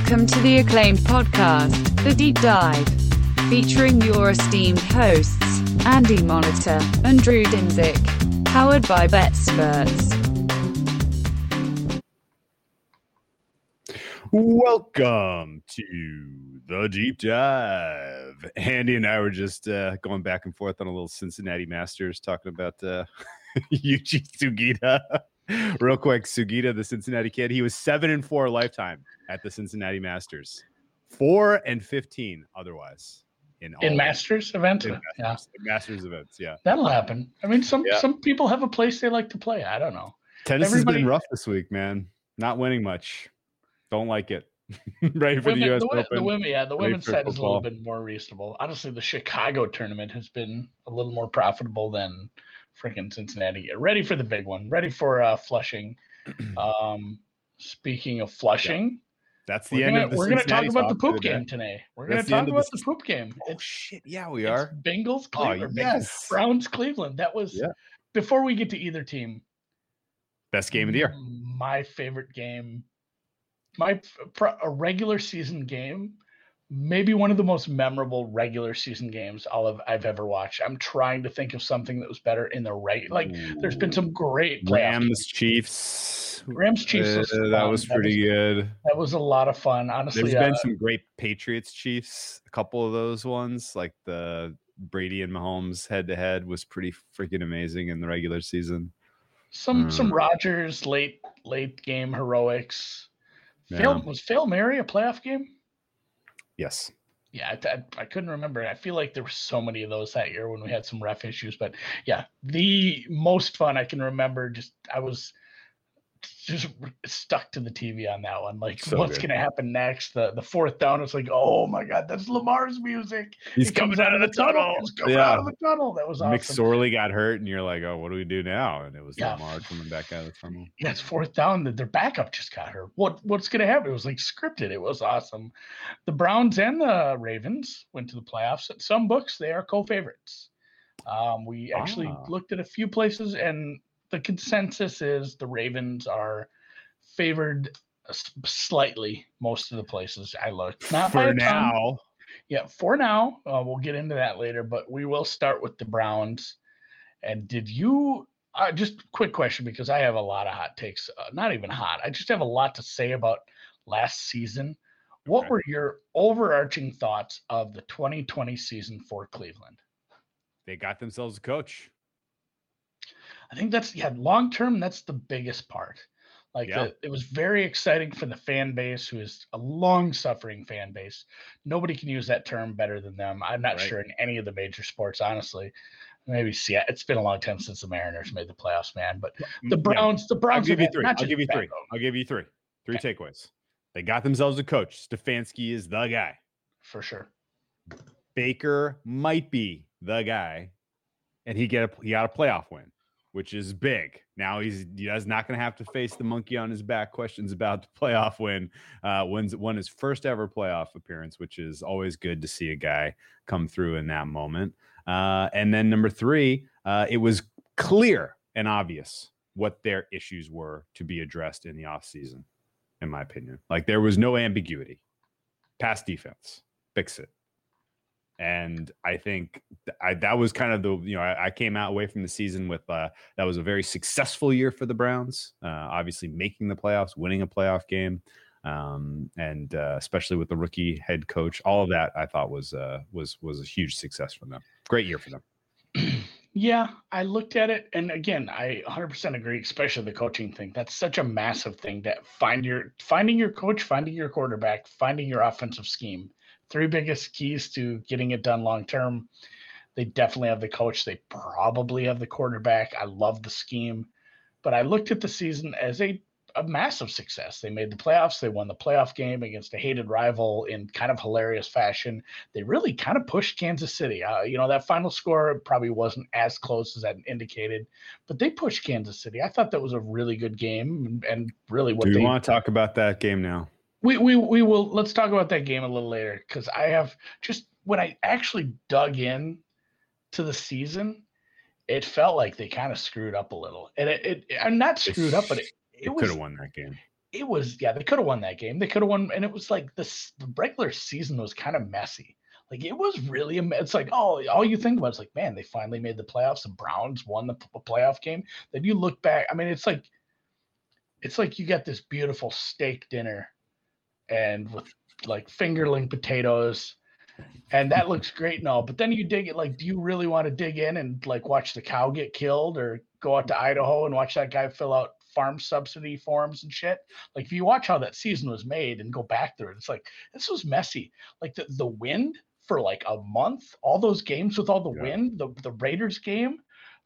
Welcome to the acclaimed podcast, The Deep Dive, featuring your esteemed hosts, Andy Molitor and Drew Dinsick, powered by BetSperts. Welcome to the deep dive. Andy and I were just uh, going back and forth on a little Cincinnati Masters, talking about uh, Yuichi Sugita. Real quick, Sugita, the Cincinnati kid, he was seven and four lifetime at the Cincinnati Masters, four and fifteen otherwise in all in Masters events. in Yeah, Masters, Masters events. Yeah, that'll happen. I mean, some Yeah. some people have a place they like to play. I don't know. tennis Everybody- has been rough this week, man. Not winning much. Don't like it. Ready for Women- the U.S. the, Open? the women, yeah, the women's side is a little bit more reasonable. Honestly, the Chicago tournament has been a little more profitable than freaking Cincinnati. Get ready for the big one. Ready for uh, Flushing. Um, speaking of Flushing, That's the end gonna, of the we're gonna talk about the poop game today. We're gonna talk about the the poop game. Oh It's, shit! Yeah, we are. Bengals, Oh Cleveland, Bengals, yes. Browns, Cleveland. That was Yeah. before we get to either team. Best game of the year. My favorite game, my a regular season game, maybe one of the most memorable regular season games all of I've ever watched. I'm trying to think of something that was better in the right. Like there's been some great Rams games. Chiefs. Rams, Chiefs was Uh, that was That pretty good. That was a lot of fun. Honestly, There's uh, been some great Patriots Chiefs. A couple of those ones, like the Brady and Mahomes head to head, was pretty freaking amazing in the regular season. some some Mm. Rodgers late late game heroics. Yeah. Fail, was Fail Mary a playoff game? Yes. yeah, I, I, couldn't remember. I feel like there were so many of those that year when we had some ref issues. But yeah, the most fun I can remember. Just I was just stuck to the TV on that one. Like, So what's going to happen next? The the fourth down. It's like, oh my god, that's Lamar's music. He's He comes out of the tunnel. He's coming Yeah. out of the tunnel. That was Mick awesome. Sorley got hurt, and you're like, oh, what do we do now? And it was Yeah. Lamar coming back out of the tunnel. yeah, it's fourth down. That their backup just got hurt. What what's going to happen? It was like scripted. It was awesome. The Browns and the Ravens went to the playoffs. At some books, they are co-favorites. Um, we actually Ah. looked at a few places, and the consensus is the Ravens are favored slightly. Most of the places I looked, not For ton. now, Yeah, for now, uh, we'll get into that later, but we will start with the Browns. And did you uh, just quick question because I have a lot of hot takes, uh, not even hot. I just have a lot to say about last season. What Okay. were your overarching thoughts of the 2020 season for Cleveland? they got themselves a coach. I think that's yeah, long term. That's the biggest part. Like Yeah. the, it was very exciting for the fan base, who is a long suffering fan base. Nobody can use that term better than them. I'm not Right. sure in any of the major sports, honestly. Maybe see it's been a long time since the Mariners made the playoffs, man. But the. Browns, the I'll Browns, give you three. I'll give you three. I'll give you three. Three Okay. takeaways. They got themselves a coach. Stefanski is the guy. for sure. Baker might be the guy, and he get a, he got a playoff win, which is big. Now he's he's not going to have to face the monkey on his back questions about the playoff win. Uh, wins won his first ever playoff appearance, which is always good to see a guy come through in that moment. Uh, and then number three, uh, it was clear and obvious what their issues were to be addressed in the offseason, in my opinion. Like there was no ambiguity. Pass defense, fix it. And I think I, that was kind of the you know I, I came out away from the season with uh, that was a very successful year for the Browns. Uh, obviously, making the playoffs, winning a playoff game, um, and uh, especially with the rookie head coach, all of that I thought was uh, was was a huge success for them. Great year for them. Yeah, I looked at it, and again, I 100% agree, especially the coaching thing. That's such a massive thing that find your finding your coach, finding your quarterback, finding your offensive scheme. Three biggest keys to getting it done long term. They definitely have the coach. They probably have the quarterback. I love the scheme, but I looked at the season as a a massive success. They made the playoffs. They won the playoff game against a hated rival in kind of hilarious fashion they really kind of pushed Kansas City. Uh, you know, that final score probably wasn't as close as that indicated, but they pushed Kansas City. I thought that was a really good game and, and really what Do they want to talk about that game now? We, we we will let's talk about that game a little later because I have just when I actually dug in to the season, it felt like they kind of screwed up a little. And it, it I'm not They screwed up, but it, it could have won that game. it was yeah they could have won that game they could have won and it was like this the regular season was kind of messy like it was really a. it's like oh all you think about is like man they finally made the playoffs the browns won the playoff game then you look back i mean it's like it's like you get this beautiful steak dinner and with like fingerling potatoes and that looks great and all but then you dig it like do you really want to dig in and like watch the cow get killed or go out to idaho and watch that guy fill out farm subsidy forms and shit. Like if you watch how that season was made and go back through it, it's like this was messy. Like the, the wind for like a month, all those games with all the yeah. wind, the, the Raiders game,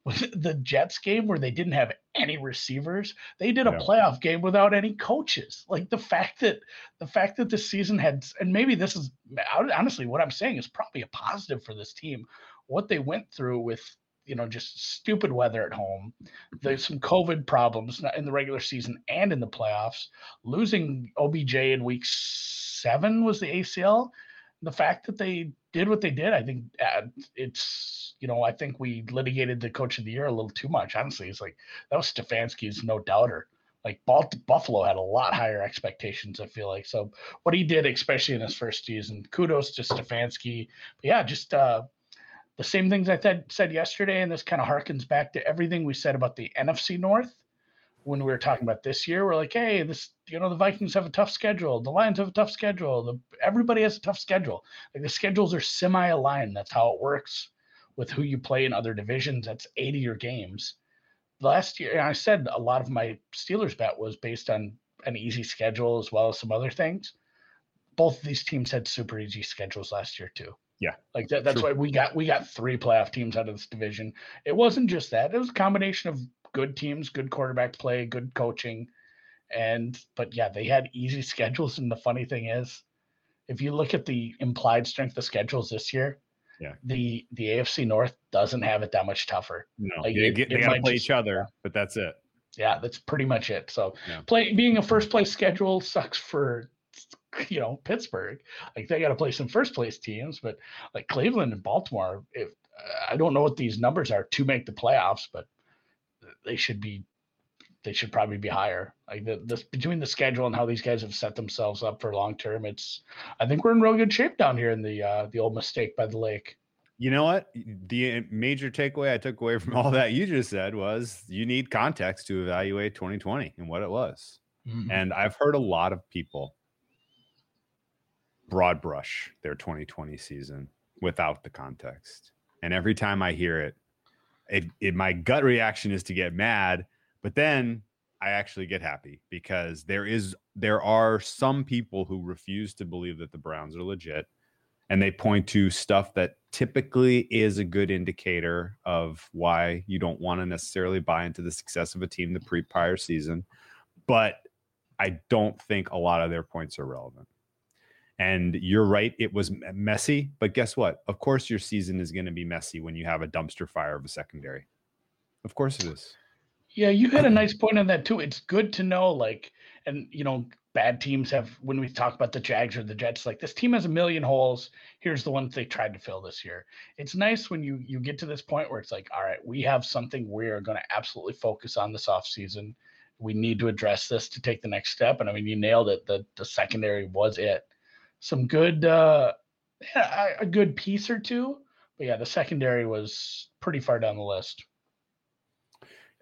the Jets game where they didn't have any receivers. They did a yeah. playoff game without any coaches. Like the fact that the fact that the season had and maybe this is honestly what I'm saying is probably a positive for this team. What they went through with you know just stupid weather at home there's mm-hmm. some covid problems in the regular season and in the playoffs losing obj in week seven was the acl the fact that they did what they did i think uh, it's you know i think we litigated the coach of the year a little too much honestly it's like that was stefanski's no doubter like Buffalo had a lot higher expectations. I feel like so what he did, especially in his first season, kudos to Stefanski. But yeah, just uh, the same things I said said yesterday, and this kind of harkens back to everything we said about the NFC North when we were talking about this year. We're like, hey, this you know the Vikings have a tough schedule, the Lions have a tough schedule, the everybody has a tough schedule. Like the schedules are semi-aligned. That's how it works with who you play in other divisions. That's 80 your games. Last year, I said a lot of my Steelers bet was based on an easy schedule as well as some other things. Both of these teams had super easy schedules last year too. Yeah. Like that, that's True. why we got we got three playoff teams out of this division. It wasn't just that. It was a combination of good teams, good quarterback play, good coaching. And but yeah, they had easy schedules. And the funny thing is, if you look at the implied strength of schedules this year, yeah, the the AFC North doesn't have it that much tougher. No, like they, it, they gotta play just, each other, but that's it. Yeah, that's pretty much it. So yeah. play being a first place schedule sucks for you know Pittsburgh. Like they got to play some first place teams, but like Cleveland and Baltimore, if uh, I don't know what these numbers are to make the playoffs, but they should be they should probably be higher. Like the, this between the schedule and how these guys have set themselves up for long term, it's I think we're in real good shape down here in the uh, the old mistake by the lake. You know what? The major takeaway I took away from all that you just said was you need context to evaluate 2020 and what it was. Mm-hmm. And I've heard a lot of people broad brush their 2020 season without the context. And every time I hear it, it, it, my gut reaction is to get mad, but then I actually get happy because there is there are some people who refuse to believe that the Browns are legit and they point to stuff that typically is a good indicator of why you don't want to necessarily buy into the success of a team the pre prior season. But I don't think a lot of their points are relevant. And you're right, it was messy. But guess what? Of course, your season is going to be messy when you have a dumpster fire of a secondary. Of course, it is. Yeah, you had a nice point on that too. It's good to know, like, and you know, bad teams have when we talk about the Jags or the Jets, like this team has a million holes. Here's the ones they tried to fill this year. It's nice when you you get to this point where it's like, all right, we have something we're going to absolutely focus on this offseason. We need to address this to take the next step. And I mean, you nailed it. The the secondary was it some good uh yeah, a good piece or two. But yeah, the secondary was pretty far down the list.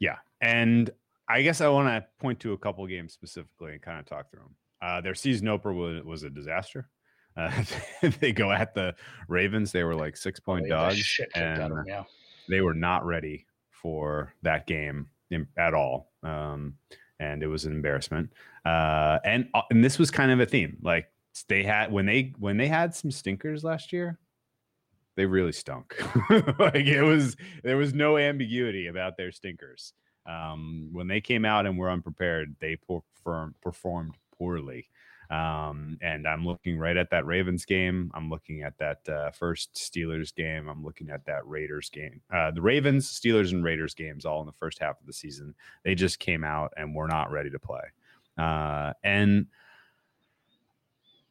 Yeah. And I guess I want to point to a couple games specifically and kind of talk through them. Uh, their season opener was, was a disaster. Uh, they go at the Ravens. They were like six point dogs, and them, yeah. they were not ready for that game in, at all. Um, and it was an embarrassment. Uh, and uh, and this was kind of a theme. Like they had when they when they had some stinkers last year they really stunk. Like it was there was no ambiguity about their stinkers. Um, when they came out and were unprepared they performed performed poorly. Um, and i'm looking right at that ravens game. I'm looking at that uh, first steelers game. I'm looking at that raiders game uh, the ravens steelers and raiders games all in the first half of the season. They just came out and were not ready to play. Uh, and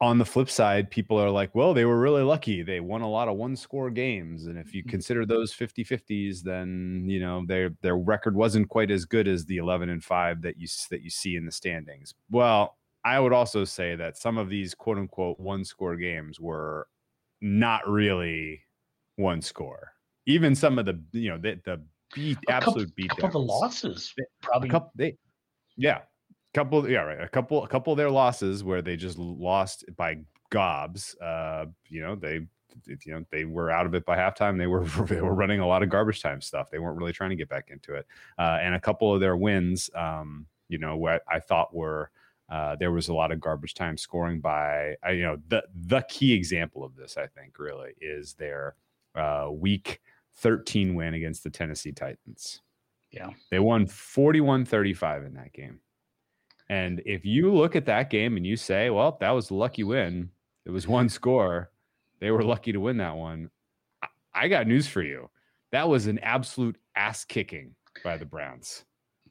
on the flip side, people are like, well, they were really lucky. They won a lot of one score games. And if you Mm-hmm. consider those 50 50s, then, you know, their their record wasn't quite as good as the 11 and 5 that you that you see in the standings. Well, I would also say that some of these quote unquote one score games were not really one score. Even some of the, you know, the, the beat, A absolute beat. couple of the losses probably couple, they, yeah, couple, yeah, right. A couple, a couple of their losses where they just lost by gobs. Uh, you know, they, you know, they were out of it by halftime. They were they were running a lot of garbage time stuff. They weren't really trying to get back into it. Uh, and a couple of their wins, um, you know, what I thought were. Uh, there was a lot of garbage time scoring by, I, you know, the the key example of this, I think, really is their uh, week 13 win against the Tennessee Titans. Yeah. They won 41 35 in that game. And if you look at that game and you say, well, that was a lucky win, it was one score, they were lucky to win that one. I- got news for you. That was an absolute ass kicking by the Browns.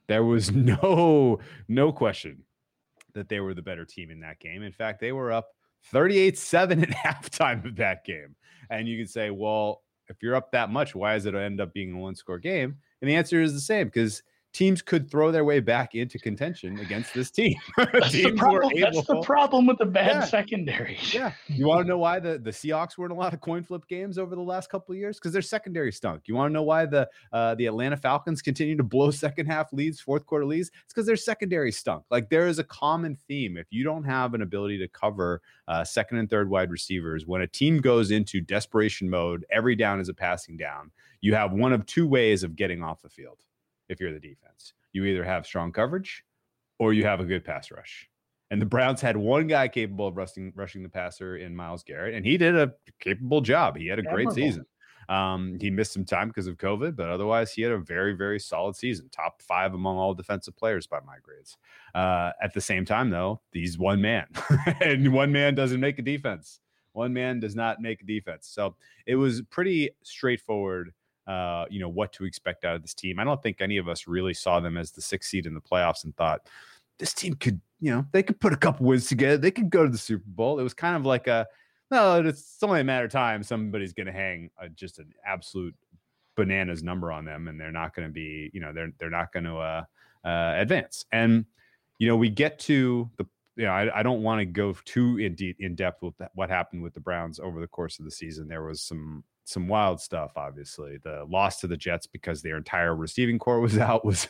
There was no no question that they were the better team in that game. In fact, they were up 38-7 at halftime of that game. And you can say, well, if you're up that much, why does it end up being a one score game? And the answer is the same because teams could throw their way back into contention against this team. That's, the problem, that's the problem with the bad Yeah. secondary. yeah. You want to know why the, the Seahawks were in a lot of coin flip games over the last couple of years? Because their secondary stunk. You want to know why the uh, the Atlanta Falcons continue to blow second half leads, fourth quarter leads? It's because their secondary stunk. Like there is a common theme. If you don't have an ability to cover uh, second and third wide receivers, when a team goes into desperation mode, every down is a passing down. You have one of two ways of getting off the field. If you're the defense, you either have strong coverage or you have a good pass rush. And the Browns had one guy capable of rushing rushing the passer in Myles Garrett, and he did a capable job. He had a great season. Um, he missed some time because of COVID, but otherwise, he had a very, very solid season. Top five among all defensive players by my grades. Uh, at the same time, though, he's one man, and one man doesn't make a defense. One man does not make a defense. So it was pretty straightforward. Uh, you know what to expect out of this team. I don't think any of us really saw them as the sixth seed in the playoffs and thought this team could, you know, they could put a couple wins together. They could go to the Super Bowl. It was kind of like a, no, it's only a matter of time. Somebody's going to hang a, just an absolute bananas number on them, and they're not going to be, you know, they're they're not going to uh, uh, advance. And you know, we get to the, you know, I, I don't want to go too in in depth with that, what happened with the Browns over the course of the season. There was some some wild stuff. Obviously, the loss to the Jets because their entire receiving core was out was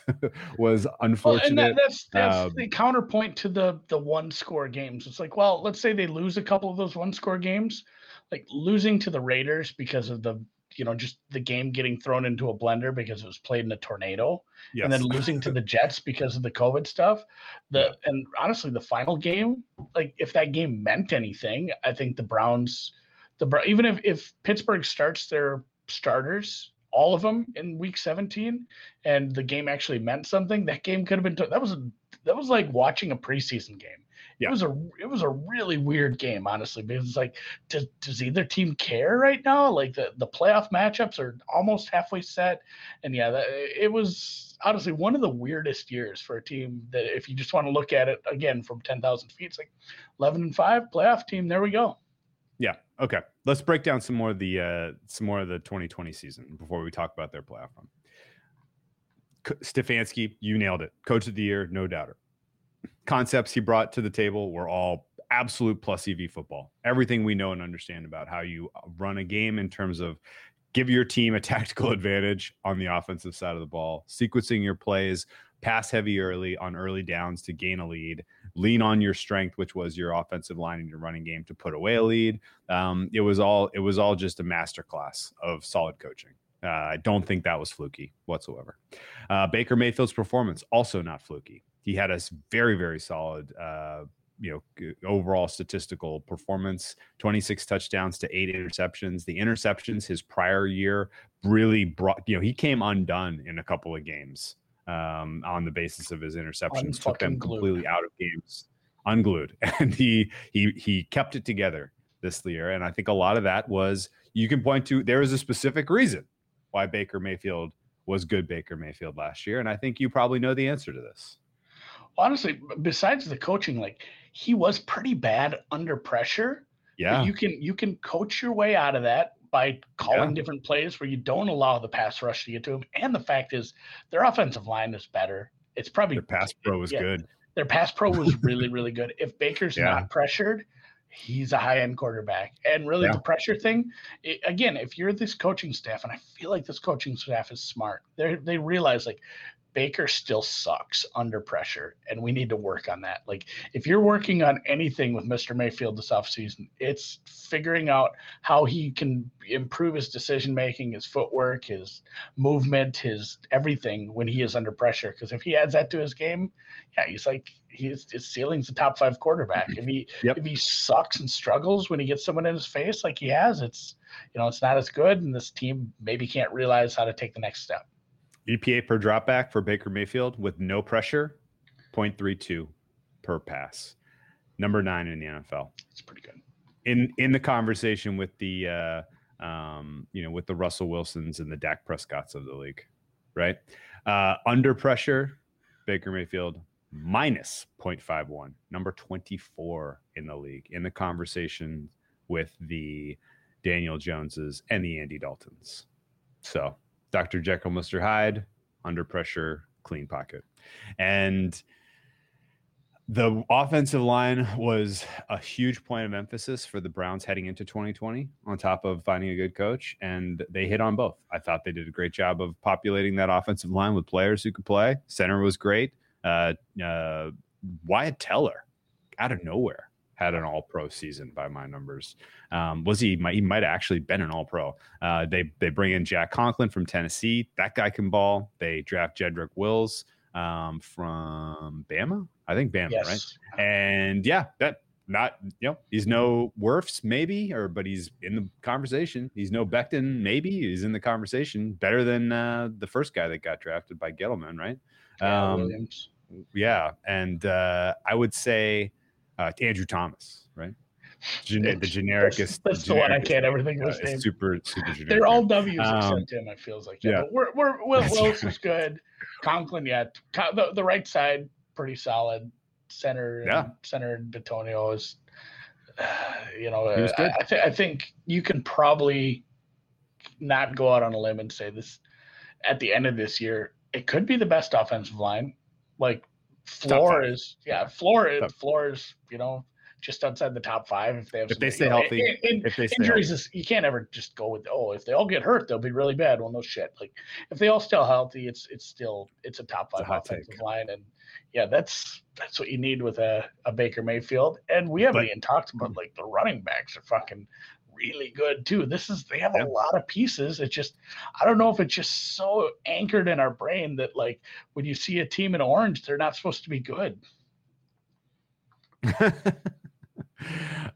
was Well, unfortunate. and that, that's that's Um, the counterpoint to the the one score games. It's like, well, let's say they lose a couple of those one score games, like losing to the Raiders because of the you know just the game getting thrown into a blender because it was played in a tornado, yes. and then losing to the Jets because of the COVID stuff. The and honestly, the final game, like if that game meant anything, I think the Browns, the even if if Pittsburgh starts their starters, all of them in Week 17, and the game actually meant something, that game could have been. that was a, that was like watching a preseason game. Yeah. It was a it was a really weird game, honestly, because it's like, does does either team care right now? Like the the playoff matchups are almost halfway set, and yeah, that, it was honestly one of the weirdest years for a team that if you just want to look at it again from 10,000 feet, it's like 11 and 5 playoff team. There we go. Yeah. Okay. Let's break down some more of the uh some more of the 2020 season before we talk about their playoff run. Stefanski, you nailed it. Coach of the year, no doubter. Concepts he brought to the table were all absolute plus EV football. Everything we know and understand about how you uh, run a game in terms of give your team a tactical advantage on the offensive side of the ball, sequencing your plays, pass heavy early on early downs to gain a lead, lean on your strength, which was your offensive line and your running game to put away a lead. Um, it was all it was all just a masterclass of solid coaching. Uh, I don't think that was fluky whatsoever. Uh, Baker Mayfield's performance also not fluky. He had a very very solid. Uh, you know, overall statistical performance 26 touchdowns to eight interceptions. The interceptions his prior year really brought, you know, he came undone in a couple of games um, on the basis of his interceptions, took them glued. completely out of games, unglued, and he he he kept it together this year. And I think a lot of that was you can point to there is a specific reason why Baker Mayfield was good Baker Mayfield last year, and I think you probably know the answer to this. honestly, besides the coaching, like he was pretty bad under pressure. Yeah. You can you can coach your way out of that by calling yeah. different plays where you don't allow the pass rush to get to him. And the fact is, their offensive line is better. It's probably their pass pro was yeah, good. Their pass pro was really really good. If Baker's yeah. not pressured, he's a high end quarterback. And really, the pressure thing, it, again, if you're this coaching staff, and I feel like this coaching staff is smart, they they realize like Baker still sucks under pressure, and we need to work on that. Like, if you're working on anything with Mr. Mayfield this offseason, it's figuring out how he can improve his decision making, his footwork, his movement, his everything when he is under pressure. Because if he adds that to his game, yeah, he's like he's his ceiling's the top five quarterback. Mm-hmm. If he yep. if he sucks and struggles when he gets someone in his face like he has, it's you know it's not as good, and this team maybe can't realize how to take the next step. EPA per dropback for Baker Mayfield with no pressure, 0.32 per pass. Number nine in the NFL. It's pretty good. In in the conversation with the uh, um, you know with the Russell Wilsons and the Dak Prescotts of the league, right? Uh, under pressure, Baker Mayfield minus 0.51, number 24 in the league. In the conversation with the Daniel Joneses and the Andy Daltons. So Dr. Jekyll, Mr. Hyde, under pressure, clean pocket. And the offensive line was a huge point of emphasis for the Browns heading into 2020, on top of finding a good coach. And they hit on both. I thought they did a great job of populating that offensive line with players who could play. Center was great. Uh, uh, Wyatt Teller out of nowhere had an All Pro season by my numbers. Um, was he? He might have actually been an All Pro. Uh, they they bring in Jack Conklin from Tennessee. That guy can ball. They draft Jedrick Wills um, from Bama. I think Bama, yes. right? And yeah, that not you know he's no Wirfs maybe or but he's in the conversation. He's no Becton maybe. He's in the conversation. Better than uh, the first guy that got drafted by Gettleman, right? Yeah, um, Williams. Yeah, and uh, I would say uh, Andrew Thomas, right? Gen- the genericest. That's, that's the, the one I can't ever think of his name. Super, super generic. They're all W's um, except him. It feels like yeah. yeah. But we're, we're Will Willis is good. Conklin, yeah. The, the right side pretty solid. Center, yeah. Center Bitonio is, uh, you know, uh, I, I, th- I think you can probably not go out on a limb and say this at the end of this year. It could be the best offensive line. Like floor is yeah, floor is floor is you know just outside the top five if they have if they stay healthy. if they injuries healthy. is you can't ever just go with oh if they all get hurt they'll be really bad. Well no shit like if they all still healthy it's it's still it's a top five a offensive take. line and yeah that's that's what you need with a, a Baker Mayfield and we haven't but, even talked about like the running backs are fucking really good too. This is they have a lot of pieces. It's just I don't know if it's just so anchored in our brain that like when you see a team in orange, they're not supposed to be good.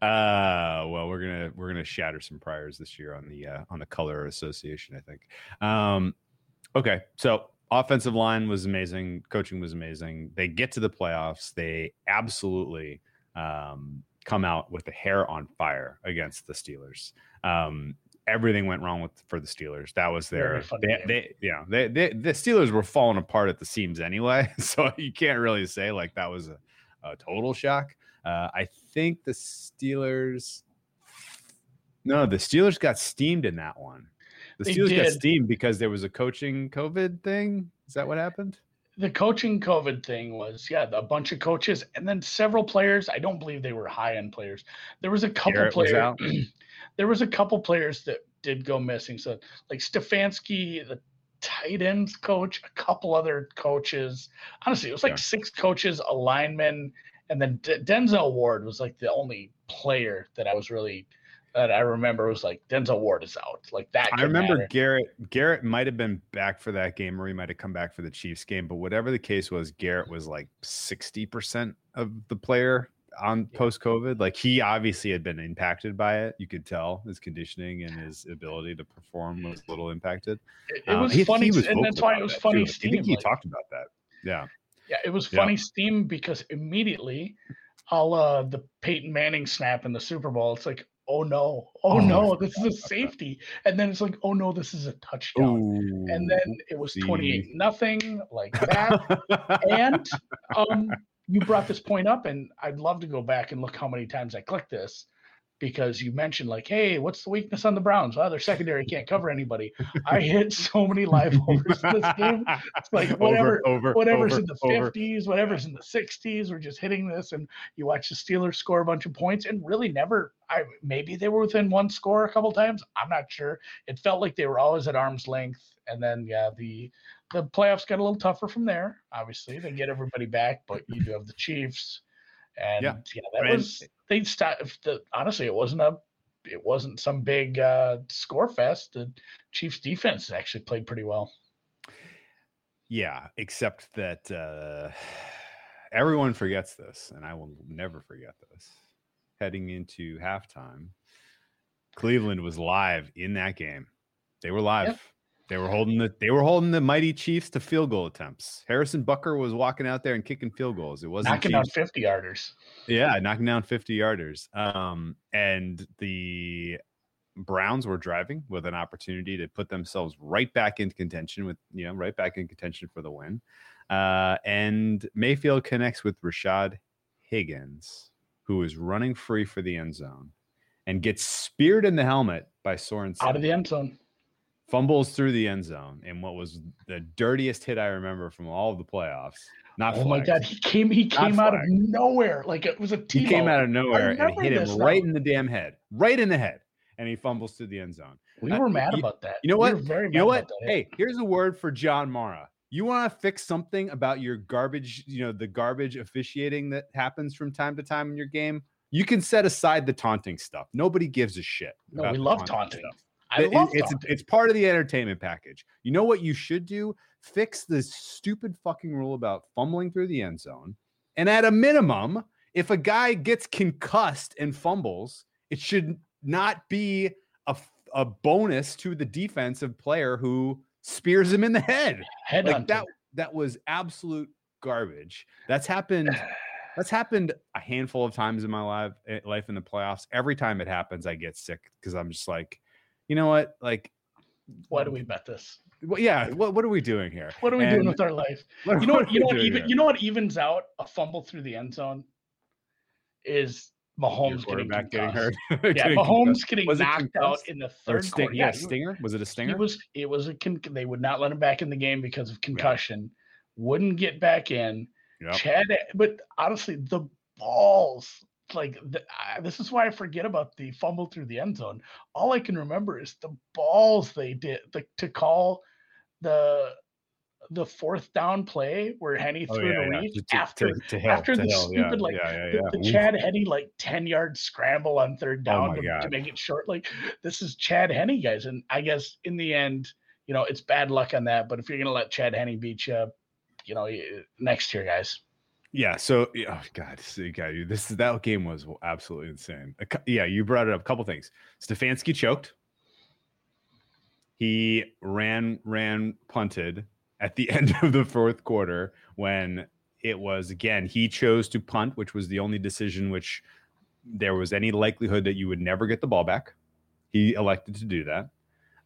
uh well we're gonna we're gonna shatter some priors this year on the uh on the color association i think um okay so offensive line was amazing coaching was amazing they get to the playoffs they absolutely um come out with the hair on fire against the Steelers. Um, everything went wrong with for the Steelers. That was their they, they, know they, they, the Steelers were falling apart at the seams anyway, so you can't really say like that was a, a total shock. Uh, I think the Steelers. No, the Steelers got steamed in that one. The Steelers got steamed because there was a coaching COVID thing. Is that what happened? The coaching COVID thing was, yeah, a bunch of coaches and then several players. I don't believe they were high end players. There was a couple Garrett players. there was a couple players that did go missing. So like Stefanski, the tight ends coach, a couple other coaches. Honestly, it was like yeah. six coaches, a lineman, and then D- Denzel Ward was like the only player that I was really that I remember was like Denzel Ward is out. Like that. I remember matter. Garrett. Garrett might have been back for that game, or he might have come back for the Chiefs game. But whatever the case was, Garrett was like sixty percent of the player on yeah. post COVID. Like he obviously had been impacted by it. You could tell his conditioning and his ability to perform was a little impacted. It, it um, was um, funny, he, he and that's why it was funny. Steam, I think he like, talked about that. Yeah. Yeah, it was funny yeah. steam because immediately, all uh the Peyton Manning snap in the Super Bowl. It's like, oh no, oh, oh no, this is a safety. And then it's like, oh no, this is a touchdown. Ooh, and then it was 28 nothing like that. and um you brought this point up, and I'd love to go back and look how many times I clicked this because you mentioned like, hey, what's the weakness on the Browns? Well, their secondary can't cover anybody. I hit so many live overs in this game. It's like whatever, over, over, whatever's over, in the fifties, whatever's in the sixties, we're just hitting this, and you watch the Steelers score a bunch of points, and really never. I maybe they were within one score a couple times. I'm not sure. It felt like they were always at arm's length, and then yeah, the the playoffs got a little tougher from there. Obviously, they get everybody back, but you do have the Chiefs, and yeah, Yeah. that And- was they start. The honestly, it wasn't a, it wasn't some big uh, score fest. The Chiefs defense actually played pretty well. Yeah, except that uh, everyone forgets this, and I will never forget this. Heading into halftime, Cleveland was live in that game. They were live. Yep. They were holding the they were holding the mighty Chiefs to field goal attempts. Harrison Butker was walking out there and kicking field goals. It wasn't Knocking down fifty yarders. yeah, knocking down 50 yarders. Um, and the Browns were driving with an opportunity to put themselves right back into contention with, you know, right back in contention for the win. Uh, and Mayfield connects with Rashad Higgins, who is running free for the end zone and gets speared in the helmet by Sorensen Out of the end zone. Fumbles through the end zone in what was the dirtiest hit I remember from all of the playoffs. Not Oh my god, he came he Not came out of nowhere. Like it was a T He came out of nowhere and hit him right in the damn head, right in the head, and he fumbles through the end zone. We Uh, were mad you- about that. you know We what? very You know what? about that hit. Hey, here's a word for John Mara. You want to fix something about your garbage, you know, the garbage officiating that happens from time to time in your game. You can set aside the taunting stuff. Nobody gives a shit. No, we love taunting. stuff. I It- love it's taunting. it's part of the entertainment package. You know what you should do? Fix this stupid fucking rule about fumbling through the end zone. And at a minimum, if a guy gets concussed and fumbles, it should not be a, a bonus to the defensive player who spears him in the head. Head Like that that was absolute garbage. That's happened that's happened a handful of times in my life eh, life in the playoffs. Every time it happens, I get sick because I'm just like, you know what? Like, Why do um, we bet this? well, yeah, what what are we doing here? What are we doing with our life? What- You know what what? You know what? Even here? you know what evens out a fumble through the end zone is Mahomes getting getting hurt. Yeah, Getting Mahomes concussed. getting Was knocked out in the third sting, quarter. yeah, stinger. Was it a stinger? was. It was a. Con- they would not let him back in the game because of concussion. Wouldn't get back in. Yep. Chad, but honestly, the balls. Like the, I, this is why I forget about the fumble through the end zone. All I can remember is the balls they did the, to call the the fourth down play where Henne Oh, threw yeah, yeah. Reed To- after to, to Hill, after the Hill, stupid, like, yeah, yeah, the, the. Chad Henne like 10 yard scramble on third oh, down Oh to, to make it short. Like this is Chad Henne guys. And I guess in the end, you know, it's bad luck on that. But if you're gonna let Chad Henne beat you, you know, next year, guys. Yeah. So, oh God, so you. This that game was absolutely insane. Yeah, you brought it up. A couple things. Stefanski choked. He ran, ran, punted at the end of the fourth quarter when it was again he chose to punt, which was the only decision which there was any likelihood that you would never get the ball back. He elected to do that.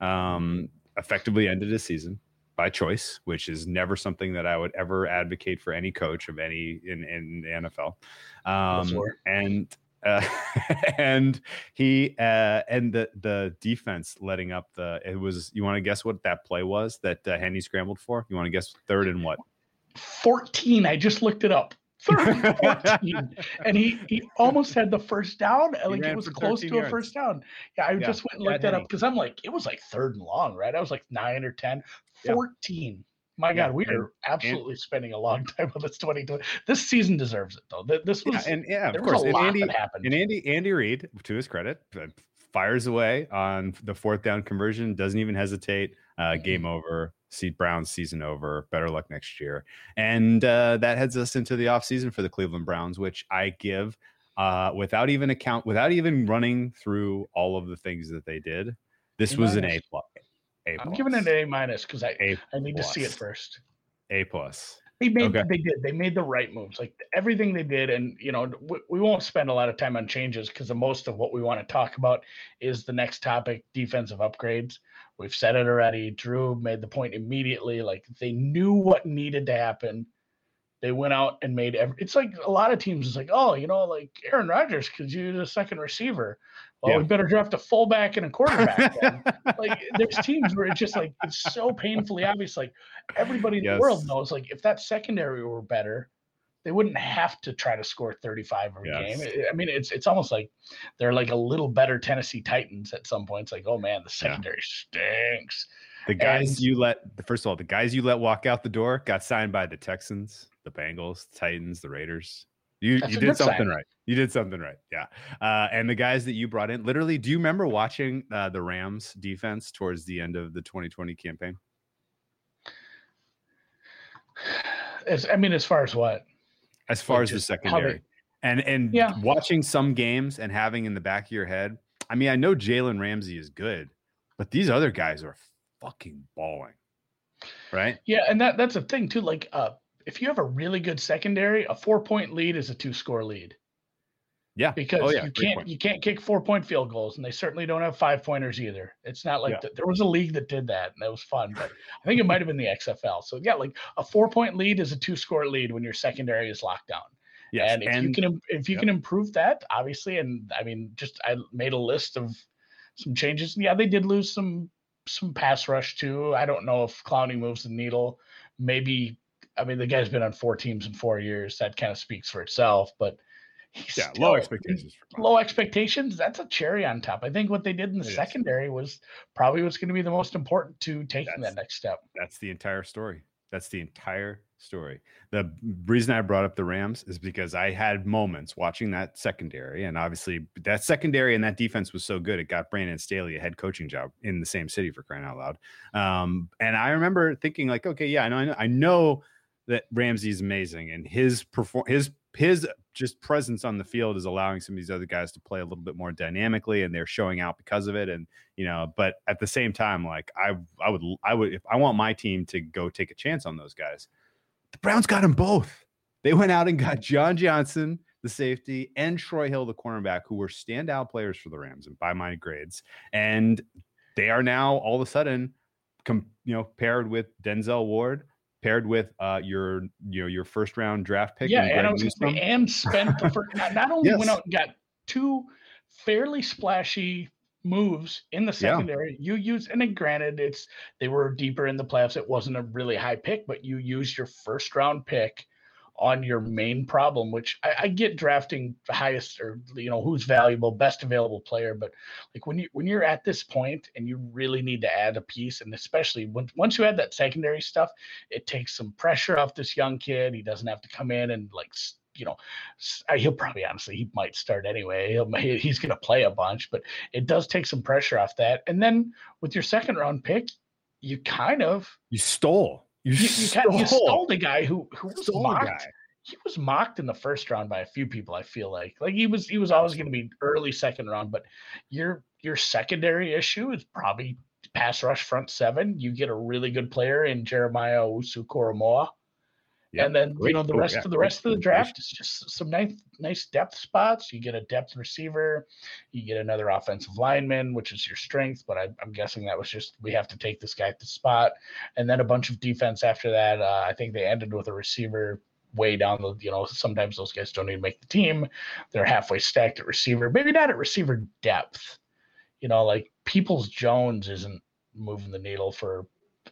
Um, effectively ended his season by choice, which is never something that I would ever advocate for any coach of any in, in the NFL. Um, and uh, and he uh, and the the defense letting up the it was you want to guess what that play was that uh, Henne scrambled for? You want to guess third and what? 14. I just looked it up. Third and 14. and he he almost had the first down. Like ran it was close 13 to a first down. Yeah, I Yeah, just went and looked that up because I'm like, it was like third and long, right? I was like nine or 10. Yeah. 14. My Yeah, God, we are absolutely spending a long time on this 2020. This season deserves it though. This was Yeah, and yeah, of course. a And lot Andy that happened. and Andy Andy Reid, to his credit, uh, fires away on the fourth down conversion. Doesn't even hesitate. Uh, game over. See Browns season over. Better luck next year. And uh, that heads us into the offseason for the Cleveland Browns, which I give uh, without even account, without even running through all of the things that they did. This was an A plus. A I'm giving it an A minus because I A I need to see it first. A plus. They made Okay. they did they made the right moves like everything they did and you know we, we won't spend a lot of time on changes because the most of what we want to talk about is the next topic defensive upgrades we've said it already drew made the point immediately like they knew what needed to happen They went out and made every. It's like a lot of teams is like, oh, you know, like Aaron Rodgers could use a second receiver. Well, Yeah. we better draft a fullback and a quarterback. like, there's teams where it's just like it's so painfully obvious. Like everybody in the world knows, like if that secondary were better, they wouldn't have to try to score 35 every Yes. game. I- mean, it's it's almost like they're like a little better Tennessee Titans at some points. Like, oh man, the Yeah. secondary stinks. The guys And- you let, first of all, the guys you let walk out the door got signed by the Texans, the Bengals, the Titans, the Raiders. You That's you did something sign. right. You did something right. Yeah. Uh, and the guys that you brought in, literally, do you remember watching uh, the Rams defense towards the end of the 2020 campaign? As, I mean, as far as what? As far Like as the just how they- secondary, and and Yeah. watching some games and having in the back of your head, I mean, I know Jalen Ramsey is good, but these other guys are fucking balling, right? Yeah, and that that's a thing too. Like, uh, if you have a really good secondary, a four point lead is a two score lead Yeah. because oh yeah. you can't you can't kick four point field goals, and they certainly don't have five pointers either. It's not like Yeah. th- there was a league that did that, and that was fun. But I think it might have been the XFL. So yeah, like a four point lead is a two score lead when your secondary is locked down. Yes. and if you can if you yep. can improve that obviously and i mean just i made a list of some changes yeah they did lose some some pass rush too i don't know if clowney moves the needle maybe i mean the guy's been on four teams in four years that kind of speaks for itself but he's yeah, still- low expectations. Low expectations that's a cherry on top i think what they did in the It is. secondary was probably what's going to be the most important to taking That's- that next step That's the entire story. That's the entire story. The reason I brought up the Rams is because I had moments watching that secondary, and obviously that secondary and that defense was so good, it got Brandon Staley a head coaching job in the same city for crying out loud. Um, and I remember thinking, like, okay, yeah, I know, I know, I know that Ramsey's amazing, and his perform his his just presence on the field is allowing some of these other guys to play a little bit more dynamically, and they're showing out because of it. And you know, but at the same time, like I I would I would if I want my team to go take a chance on those guys, the Browns got them both. They went out and got John Johnson, the safety, and Troy Hill, the cornerback, who were standout players for the Rams and by my grades. And they are now all of a sudden, com, you know, paired with Denzel Ward, paired with uh your you know your first round draft pick. Yeah, in and I was gonna say, and spent the first. Not, not only went out and got two fairly splashy moves in the Yeah. secondary. You use, and then granted, it's they were deeper in the playoffs. It wasn't a really high pick, but you used your first round pick on your main problem, which I, I get drafting the highest or you know who's valuable, best available player. But like when you when you're at this point and you really need to add a piece, and especially when once you add that secondary stuff, it takes some pressure off this young kid. He doesn't have to come in and like you know, he'll probably honestly he might start anyway. He'll, he- he's going to play a bunch, but it does take some pressure off that. And then with your second round pick, you kind of You stole. You, you, you, stole. you stole the guy who who was mocked. He was mocked in the first round by a few people. I feel like like he was he was always going to be early second round, but your your secondary issue is probably pass rush front seven. You get a really good player in Jeremiah Owusu Koramoah. Yep. And then Great- you know the oh, rest yeah, of the rest of the draft is just some nice nice depth spots. You get a depth receiver, you get another offensive lineman, which is your strength. But I, I'm guessing that was just we have to take this guy at the spot, and then a bunch of defense after that. Uh, I think they ended with a receiver way down the. You know sometimes those guys don't even make the team. They're halfway stacked at receiver, maybe not at receiver depth. You know, like Peoples Jones isn't moving the needle for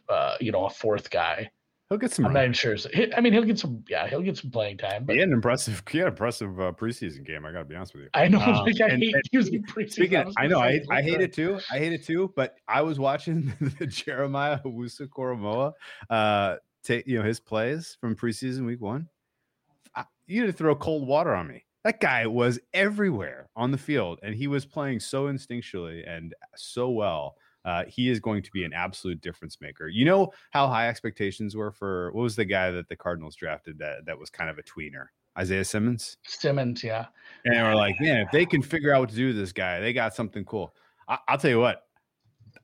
uh, you know a fourth guy. He'll get some. I'm not even sure. So he- I mean, he'll get some. Yeah, he'll get some playing time. But He had an impressive, he had an impressive uh, preseason game. I got to be honest with you. I know, Um, like, I and- hate and using preseason. Speaking, was I know, I I hate it too. I hate it too. But I was watching the Jeremiah Owusu Koramoah, uh, take you know his plays from preseason week one. I, you need to throw cold water on me. That guy was everywhere on the field, and he was playing so instinctually and so well. Uh, he is going to be an absolute difference maker. You know how high expectations were for what was the guy that the Cardinals drafted that that was kind of a tweener, Isaiah Simmons. Simmons, yeah. And we're like, man, if they can figure out what to do with this guy, they got something cool. I- I'll tell you what,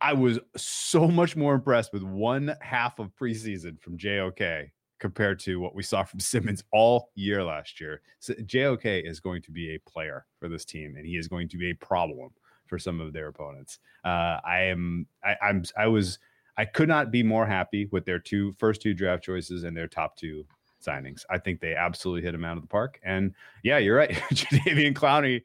I was so much more impressed with one half of preseason from JOK compared to what we saw from Simmons all year last year. So JOK is going to be a player for this team, and he is going to be a problem for some of their opponents. Uh, I am, I, I'm, I was, I could not be more happy with their two first two draft choices and their top two signings. I think they absolutely hit him out of the park. And yeah, you're right. Jadeveon Clowney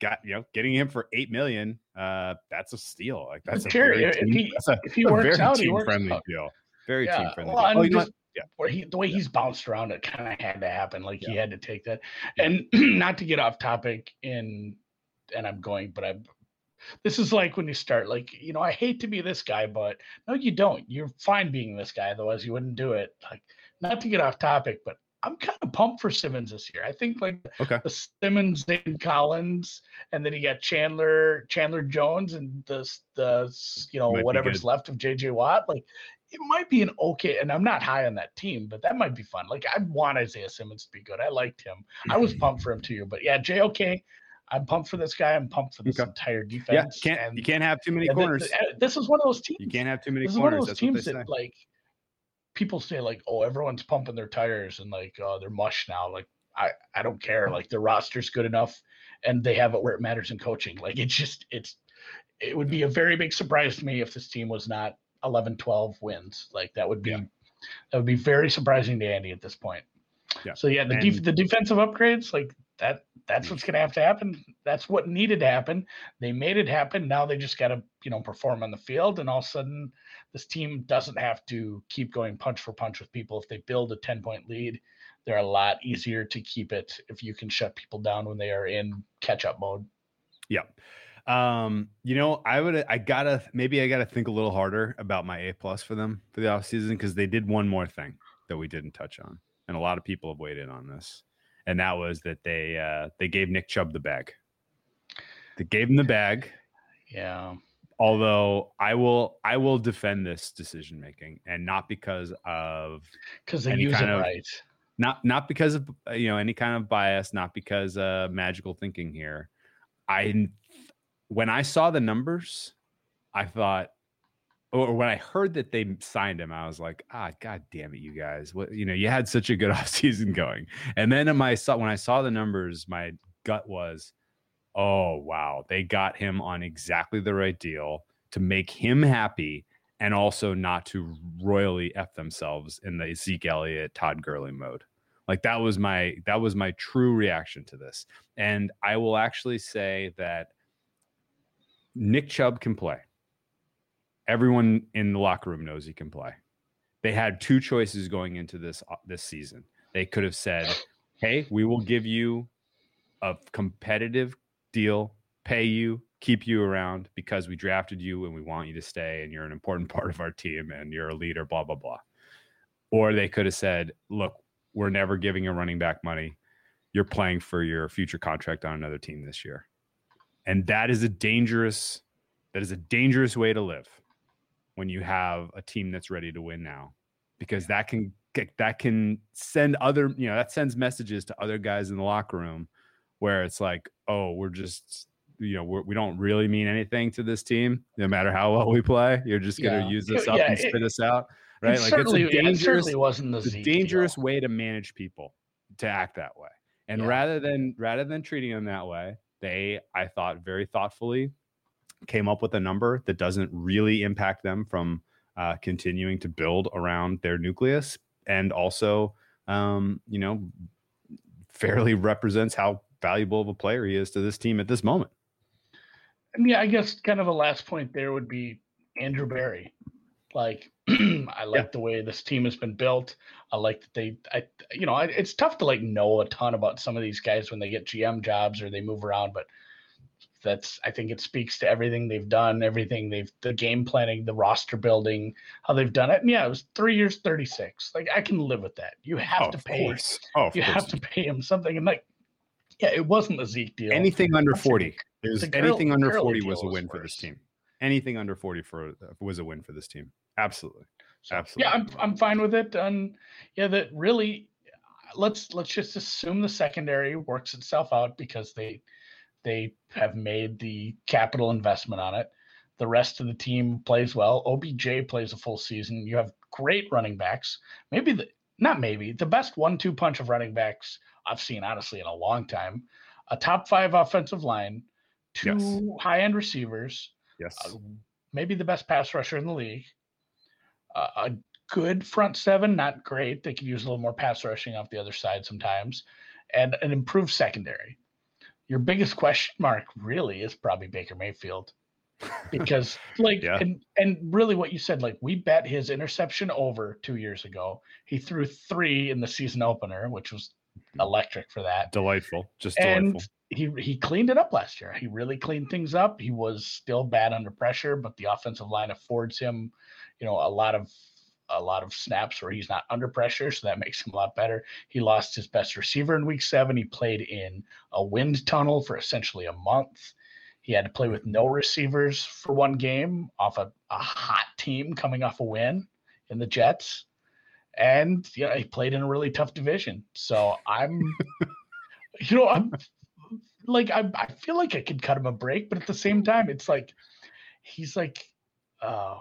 got you know getting him for eight million. Uh, that's a steal. Like that's sure, a very if team, he- a, if he works very out, he team works friendly out. deal. Very team Yeah, friendly. well, Oh, just- Yeah. where he the way he's bounced around it kind of had to happen. Like he had to take that. And not to get off topic in and I'm going, but I'm this is like when you start like, you know, I hate to be this guy, but no, you don't. You're fine being this guy, otherwise you wouldn't do it. Like not to get off topic, but I'm kind of pumped for Simmons this year. I think like Okay. the Simmons and Collins, and then you got Chandler, Chandler Jones, and the the you know Might whatever's left of JJ Watt. Like it might be an okay, and I'm not high on that team, but that might be fun. Like I want Isaiah Simmons to be good. I liked him. I was mm-hmm. pumped for him too. But yeah, JOK, I'm pumped for this guy. I'm pumped for this Okay. entire Yeah, defense. can't and you can't have too many corners. th- uh, this is one of those teams. You can't have too many This is one of corners. those That's teams that like people say like, oh, everyone's pumping their tires and like, oh, they're mush now. Like, I I don't care. Like their roster's good enough, and they have it where it matters in coaching. Like it's just it's it would be a very big surprise to me if this team was not 11, 12 wins. Like that would be Yeah. that would be very surprising to Andy at this point. Yeah. So yeah, the def- the defensive upgrades like that that's what's going to have to happen. That's what needed to happen. They made it happen. Now they just got to, you know, perform on the field and all of a sudden this team doesn't have to keep going punch for punch with people. If they build a 10 point lead, they're a lot easier to keep it if you can shut people down when they are in catch up mode. Yeah. Um, you know, I would I gotta maybe I gotta think a little harder about my A plus for them for the offseason because they did one more thing that we didn't touch on. And a lot of people have weighed in on this. And that was that they uh they gave Nick Chubb the bag. They gave him the bag. Yeah. Although I will I will defend this decision making and not because of Because they use it of- right. not not because of uh, you know any kind of bias not because uh magical thinking here i when i saw the numbers i thought or when i heard that they signed him i was like ah god damn it you guys what you know you had such a good offseason going and then my when i saw the numbers my gut was oh wow they got him on exactly the right deal to make him happy and also not to royally f themselves in the Zeke Elliott, Todd Gurley mode. Like that was my that was my true reaction to this. And I will actually say that Nick Chubb can play. Everyone in the locker room knows he can play. They had two choices going into this uh, this season. They could have said, "Hey, we will give you a competitive deal, pay you, keep you around because we drafted you and we want you to stay and you're an important part of our team and you're a leader, blah, blah, blah. Or they could have said, look, we're never giving a running back money. You're playing for your future contract on another team this year. And that is a dangerous, that is a dangerous way to live when you have a team that's ready to win now. Because that can that can send other, you know, that sends messages to other guys in the locker room where it's like, oh, we're just, you know, we're, we don't really mean anything to this team, no matter how well we play. You're just going to Yeah. use us up Yeah, and it- spit us out, right? It Like certainly, it's a yeah, it dangerous, wasn't the it's a dangerous deal. way to manage people to act that way. And Yeah. rather than rather than treating them that way, they, I thought, very thoughtfully came up with a number that doesn't really impact them from uh, continuing to build around their nucleus, and also, um, you know, fairly represents how valuable of a player he is to this team at this moment. And yeah, I guess kind of a last point there would be Andrew Berry. Like, I like the way this team has been built. I like that they, I, you know, I, it's tough to like know a ton about some of these guys when they get GM jobs or they move around, but that's, I think it speaks to everything they've done, everything they've, the game planning, the roster building, how they've done it. And yeah, it was three years, 36. Like, I can live with that. You have oh, to of pay, course. Oh, of you course. have to pay him something. And like, yeah, it wasn't a Zeke deal. anything under 40 is the Gurley- anything under 40 was a deal was win for this team anything under 40 for was a win for this team absolutely So, Absolutely. Yeah, I'm I'm fine with it. And yeah, that really let's let's just assume the secondary works itself out because they they have made the capital investment on it. The rest of the team plays well. OBJ plays a full season. You have great running backs. Maybe the not maybe the best one-two punch of running backs I've seen honestly in a long time. A top five offensive line, two Yes. high-end receivers, yes uh, maybe the best pass rusher in the league, uh, a good front seven, not great. They could use a little more pass rushing off the other side sometimes, and an improved secondary. Your biggest question mark really is probably Baker Mayfield. Because like Yeah. and and really what you said, like we bet his interception over two years ago. He threw three in the season opener, which was electric for that. Delightful. Just And delightful. he he cleaned it up last year. He really cleaned things up. He was still bad under pressure, but the offensive line affords him, you know, a lot of a lot of snaps where he's not under pressure, so that makes him a lot better. He lost his best receiver in week seven. He played in a wind tunnel for essentially a month. He had to play with no receivers for one game off a, a hot team coming off a win in the Jets. And yeah, he played in a really tough division. So I'm you know, I'm like I, I feel like I could cut him a break, but at the same time, it's like he's like, uh,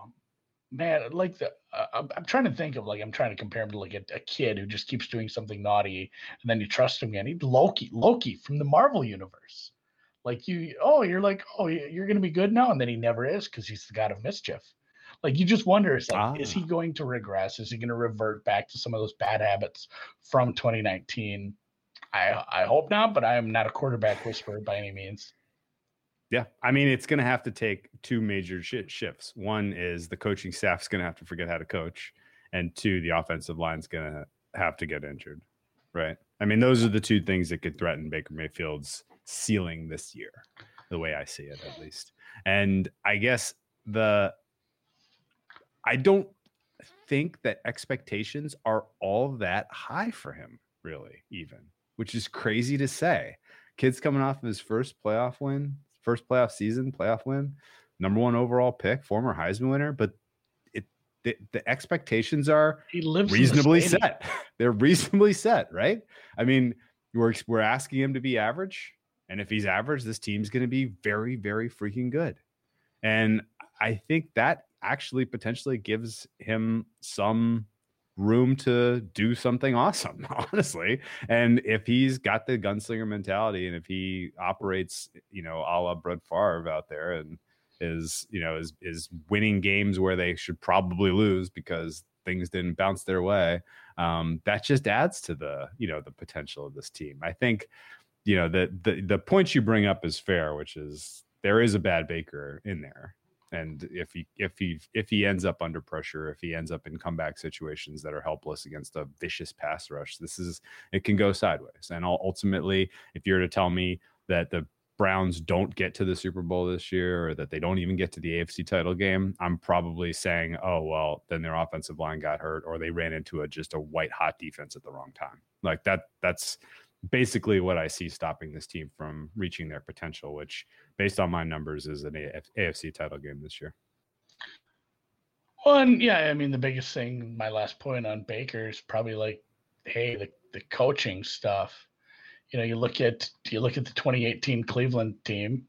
man, like the uh, I'm, I'm trying to think of like I'm trying to compare him to like a, a kid who just keeps doing something naughty, and then you trust him again. He's Loki, Loki from the Marvel universe. Like you, oh, you're like, oh, you're gonna be good now, and then he never is because he's the god of mischief. Like you just wonder, it's like, is he Ah. going to regress? Is he going to revert back to some of those bad habits from 2019? I I hope not, but I am not a quarterback whisperer by any means. Yeah, I mean, it's going to have to take two major shi shifts. One is the coaching staff's going to have to forget how to coach, and two, the offensive line's going to have to get injured. Right? I mean, those are the two things that could threaten Baker Mayfield's ceiling this year, the way I see it, at least. And I guess the I don't think that expectations are all that high for him, really, even, which is crazy to say. Kid's coming off of his first playoff win, first playoff season, playoff win, number one overall pick, former Heisman winner, but it the, the expectations are reasonably set. They're reasonably set, right? I mean, we're we're asking him to be average, and if he's average, this team's going to be very, very freaking good. And I think that actually potentially gives him some room to do something awesome, honestly. And if he's got the gunslinger mentality, and if he operates, you know, a la Brett Favre out there, and is you know is is winning games where they should probably lose because things didn't bounce their way um, that just adds to the you know the potential of this team i think you know the the, the points you bring up is fair which is there is a bad baker in there and if he if he if he ends up under pressure if he ends up in comeback situations that are helpless against a vicious pass rush this is it can go sideways and ultimately if you're to tell me that the Browns don't get to the Super Bowl this year or that they don't even get to the AFC title game, I'm probably saying, oh, well, then their offensive line got hurt or they ran into a just a white hot defense at the wrong time. Like that, that's basically what I see stopping this team from reaching their potential, which based on my numbers is an AFC title game this year. Well, and yeah, I mean the biggest thing, my last point on Baker is probably like, hey, the, the coaching stuff. You know, you look at you look at the 2018 Cleveland team.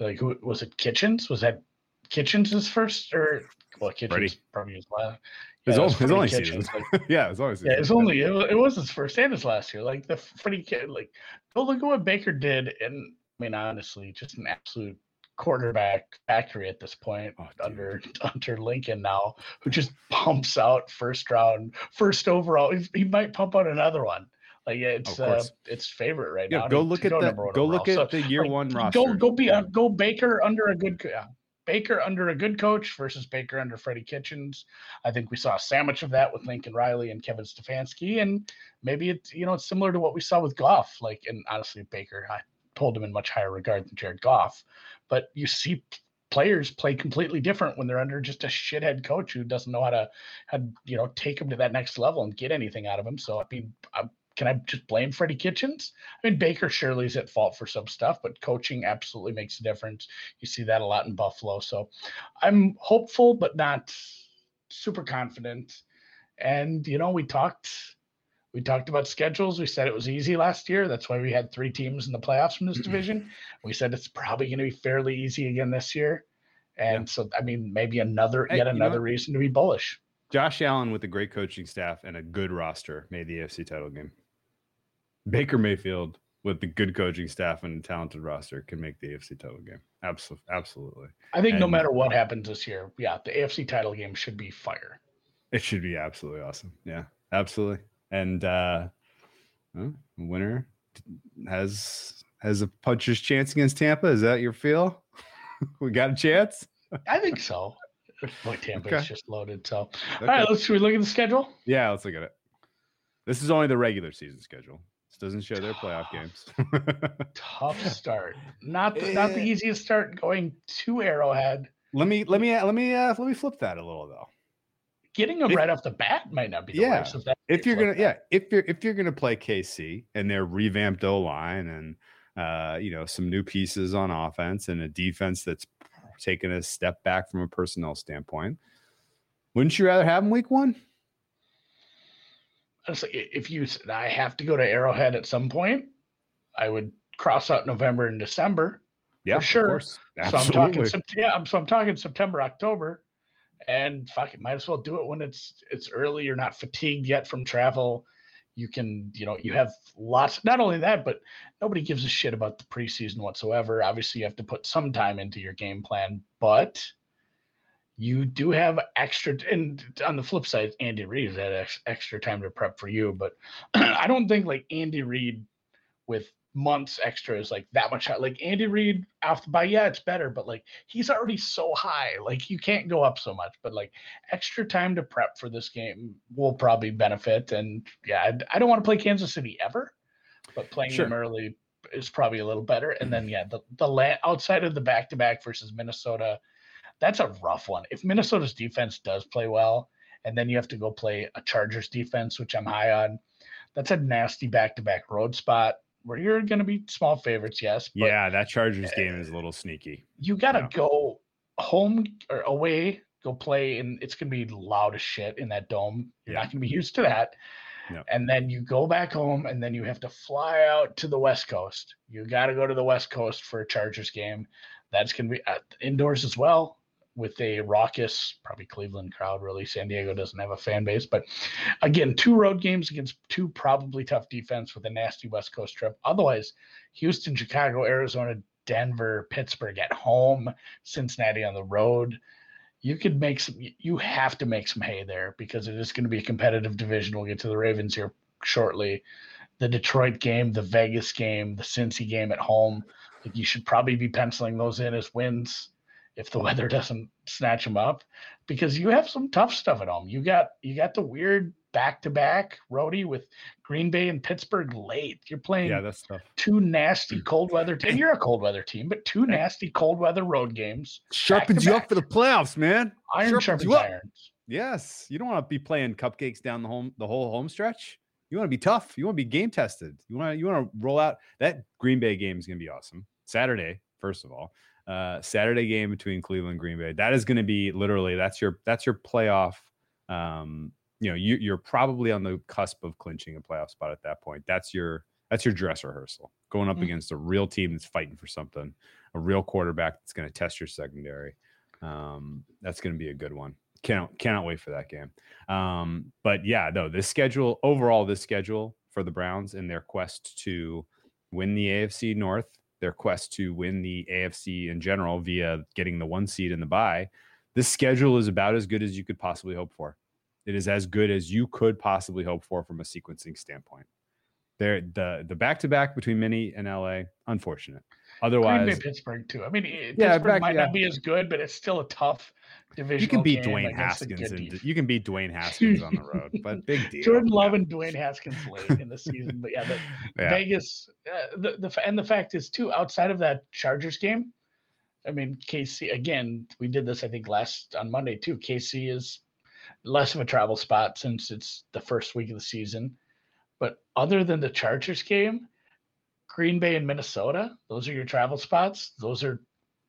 Like, who was it? Kitchens was that Kitchens' first or well, Kitchens probably his last. Yeah, it own, was his only Kitchens, season. like, yeah, it's always yeah, it's only it was, it was his first and his last year. Like the Freddie kid, like go look at what Baker did, and I mean honestly, just an absolute quarterback factory at this point Oh, under under Lincoln now, who just pumps out first round, first overall. He, he might pump out another one. Like yeah, it's uh, it's favorite right Yeah, now. go look at one go look at So, the year like, one roster. go go be Yeah. uh, go Baker under a good yeah. Baker under a good coach versus Baker under Freddie Kitchens. I think we saw a sandwich of that with Lincoln Riley and Kevin Stefanski, and maybe it's you know it's similar to what we saw with Goff. Like, and honestly, Baker, I hold him in much higher regard than Jared Goff, but you see players play completely different when they're under just a shithead coach who doesn't know how to, how you know take them to that next level and get anything out of them. So I mean, I, can I just blame Freddie Kitchens? I mean, Baker surely is at fault for some stuff, but coaching absolutely makes a difference. You see that a lot in Buffalo. So I'm hopeful, but not super confident. And you know, we talked we talked about schedules. We said it was easy last year. That's why we had three teams in the playoffs from this mm-hmm. division. We said it's probably going to be fairly easy again this year. And so, I mean, maybe another Hey, yet another reason to be bullish. Josh Allen with a great coaching staff and a good roster made the AFC title game. Baker Mayfield with the good coaching staff and talented roster can make the AFC title game. Absolutely, absolutely. I think no matter what happens this year, yeah, the AFC title game should be fire. It should be absolutely awesome. Yeah, absolutely. And uh well, winner has has a puncher's chance against Tampa. Is that your feel? we got a chance. I think so. Boy, Tampa's Okay. just loaded. So, Okay. all right, let's should we look at the schedule. Yeah, let's look at it. This is only the regular season schedule. Doesn't show their playoff games. Tough start. Not the, not the Eh. easiest start going to Arrowhead. let me let me let me uh, let me flip that a little though. Getting them If- right off the bat might not be the Yeah. worst. If, that If you're gonna yeah, if you're if you're gonna play KC and their revamped O line and uh, you know some new pieces on offense and a defense that's taken a step back from a personnel standpoint, wouldn't you rather have them week one? Honestly, if you said I have to go to Arrowhead at some point, I would cross out November and December. Yeah, sure. Of course. So I'm talking. Yeah, so I'm talking September, October, and fuck it, might as well do it when it's it's early. You're not fatigued yet from travel. You can, you know, you have lots. Not only that, but nobody gives a shit about the preseason whatsoever. Obviously, you have to put some time into your game plan, but you do have extra. And on the flip side, Andy Reid has had ex- extra time to prep for you. But I don't think like Andy Reid with months extra is like that much high. Like Andy Reid off the bat, yeah, it's better, but like he's already so high. Like you can't go up so much. But like extra time to prep for this game will probably benefit. And yeah, I, I don't want to play Kansas City ever, but playing Sure. them early is probably a little better. And then mm-hmm. yeah, the the land outside of the back to back versus Minnesota, that's a rough one. If Minnesota's defense does play well, and then you have to go play a Chargers defense, which I'm high on, that's a nasty back to back road spot where you're going to be small favorites, yes. But yeah, that Chargers game is a little sneaky. you got to Yeah. go home or away, go play, and it's going to be loud as shit in that dome. You're Yeah. not going to be used to that. No. And then you go back home, and then you have to fly out to the West Coast. You got to go to the West Coast for a Chargers game. That's going to be uh, indoors as well with a raucous, probably Cleveland crowd. Really, San Diego doesn't have a fan base, but again, two road games against two probably tough defense with a nasty West Coast trip. Otherwise, Houston, Chicago, Arizona, Denver, Pittsburgh at home, Cincinnati on the road. You could make some. You have to make some hay there because it is going to be a competitive division. We'll get to the Ravens here shortly. The Detroit game, the Vegas game, the Cincy game at home. Like you should probably be penciling those in as wins if the weather doesn't snatch them up, because you have some tough stuff at home. You got you got the weird back to back roadie with Green Bay and Pittsburgh late. You're playing Yeah, that's tough. two nasty mm. cold weather team. You're a cold weather team, but two nasty cold weather road games. Sharpens you up for the playoffs, man. Iron Sharpens sharpens you up. iron. Yes, you don't want to be playing cupcakes down the home the whole home stretch. You want to be tough. You want to be game tested. You want to you want to roll out that Green Bay game is going to be awesome. Saturday, first of all, uh, Saturday game between Cleveland and Green Bay. That is going to be literally that's your that's your playoff. Um, you know, you, you're probably on the cusp of clinching a playoff spot at that point. That's your that's your dress rehearsal going up Mm. against a real team that's fighting for something, a real quarterback that's going to test your secondary. Um, that's going to be a good one. Cannot cannot wait for that game. Um, but yeah, no, this schedule overall, this schedule for the Browns in their quest to win the AFC North, their quest to win the AFC in general via getting the one seed in the bye, this schedule is about as good as you could possibly hope for. It is as good as you could possibly hope for from a sequencing standpoint. There, the the back to back between Mini and LA, unfortunate. Green Otherwise, Bay, Pittsburgh too. I mean, it, Yeah, Pittsburgh back- might yeah. not be as good, but it's still a tough division. you can beat Dwayne Haskins and def- you can beat Dwayne Haskins on the road, but big deal. Jordan Yeah. Love and Dwayne Haskins late in the season, but yeah, the, Yeah. Vegas. Uh, the the and the fact is too outside of that Chargers game. I mean, KC again. We did this I think last on Monday too. KC is less of a travel spot since it's the first week of the season. But other than the Chargers game, Green Bay and Minnesota, those are your travel spots. Those are,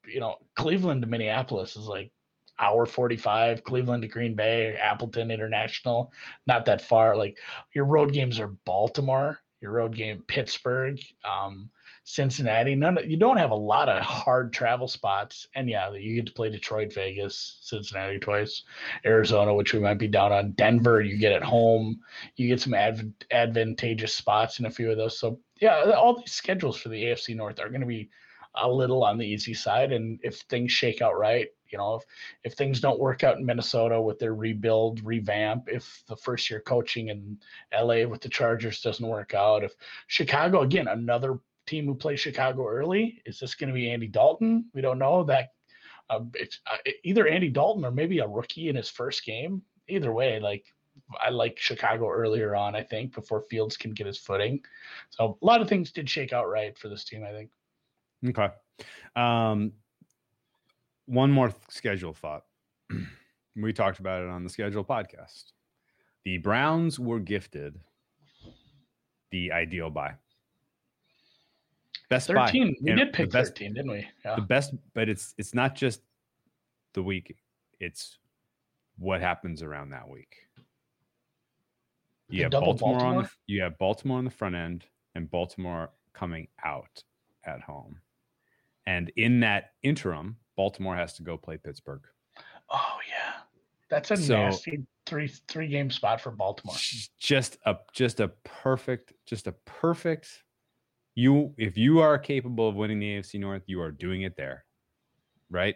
you know, Cleveland to Minneapolis is like hour 45, Cleveland to Green Bay, Appleton International, not that far. Like your road games are Baltimore, your road game Pittsburgh, um, Cincinnati. None of, you don't have a lot of hard travel spots. And yeah, you get to play Detroit, Vegas, Cincinnati twice, Arizona, which we might be down on. Denver, you get at home. You get some adv- advantageous spots in a few of those. So yeah, all these schedules for the AFC North are going to be a little on the easy side. And if things shake out right, You know, if if things don't work out in Minnesota with their rebuild, revamp, if the first year coaching in LA with the Chargers doesn't work out, if Chicago again, another team who plays Chicago early, is this going to be Andy Dalton? We don't know that. Uh, it's uh, either Andy Dalton or maybe a rookie in his first game. Either way, like I like Chicago earlier on, I think, before Fields can get his footing. So a lot of things did shake out right for this team, I think. Okay. Um, one more schedule thought. we talked about it on the schedule podcast. The Browns were gifted the ideal bye. Best 13. bye. We And did pick the best, 13, didn't we? Yeah. The best, but it's it's not just the week. It's what happens around that week. You have double Baltimore, on the you have Baltimore on the front end and Baltimore coming out at home. And in that interim, Baltimore has to go play Pittsburgh. Oh yeah. That's a So- nasty three three game spot for Baltimore. Just a just a perfect, just a perfect you if you are capable of winning the AFC North, you are doing it there. Right?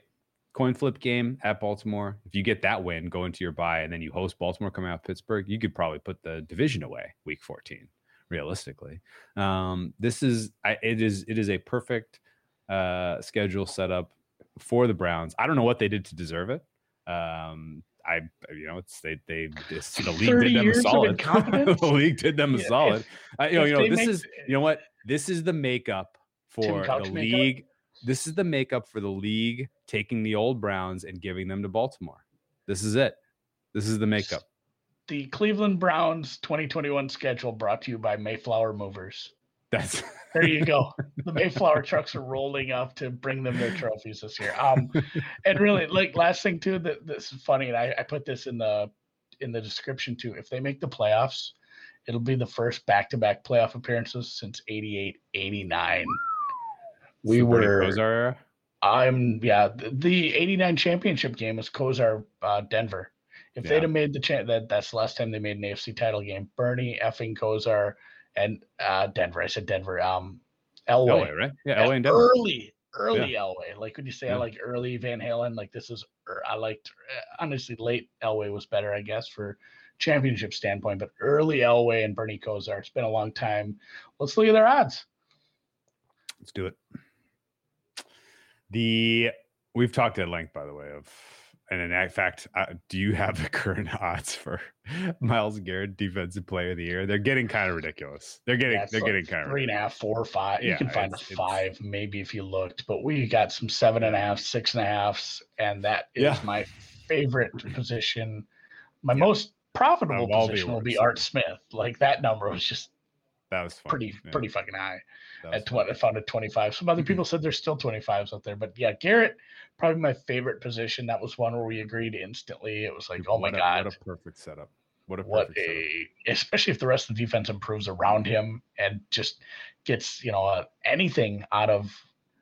Coin flip game at Baltimore. If you get that win, go into your bye, and then you host Baltimore coming out of Pittsburgh, you could probably put the division away week 14, realistically. Um, this is I, it is it is a perfect uh schedule setup for the Browns. I don't know what they did to deserve it. Um, I you know it's they they it's, the league did them a solid. the league did them a Yeah, if- solid. I, you know, you know this make is you know what this is the makeup for the makeup? league. This is the makeup for the league taking the old Browns and giving them to Baltimore. This is it. This is the makeup. The Cleveland Browns 2021 schedule brought to you by Mayflower Movers. That's There you go. the Mayflower trucks are rolling up to bring them their trophies this year. Um, and really, like last thing too, that this is funny, and I, I put this in the in the description too. If they make the playoffs, it'll be the first back-to-back playoff appearances since 88, 89. We the Bernie were. I'm yeah. The, the 89 championship game was Kosar uh, Denver. If Yeah. they'd have made the chance, that that's the last time they made an AFC title game. Bernie effing Kosar and uh, Denver. I said Denver. Um, Elway. Elway, right? Yeah, Yeah, Elway and Denver. early, early Elway. Like when you say I like early Van Halen, like this is er, I liked uh, honestly late Elway was better, I guess, for championship standpoint. But early Elway and Bernie Kosar. It's been a long time. Let's look at their odds. Let's do it. The we've talked at length, by the way, of and in fact, uh, do you have the current odds for Myles Garrett Defensive Player of the Year? They're getting kind of ridiculous. They're getting Yeah, they're like getting kind of three and a half, four, five. you can find a it's- it's- five, maybe if you looked, but we got some seven and a half, six and a halves, and that is Yeah. my favorite position. My Yeah. most profitable Of position will be. Art Smith. Like that number was just That was fun. pretty, Yeah, pretty fucking high. At fun. what I found at 25. Some other people said there's still 25s out there, but yeah, Garrett, probably my favorite position. That was one where we agreed instantly. It was like, oh my a- god, what a perfect setup. What a what perfect setup. especially if the rest of the defense improves around him and just gets you know uh, anything out of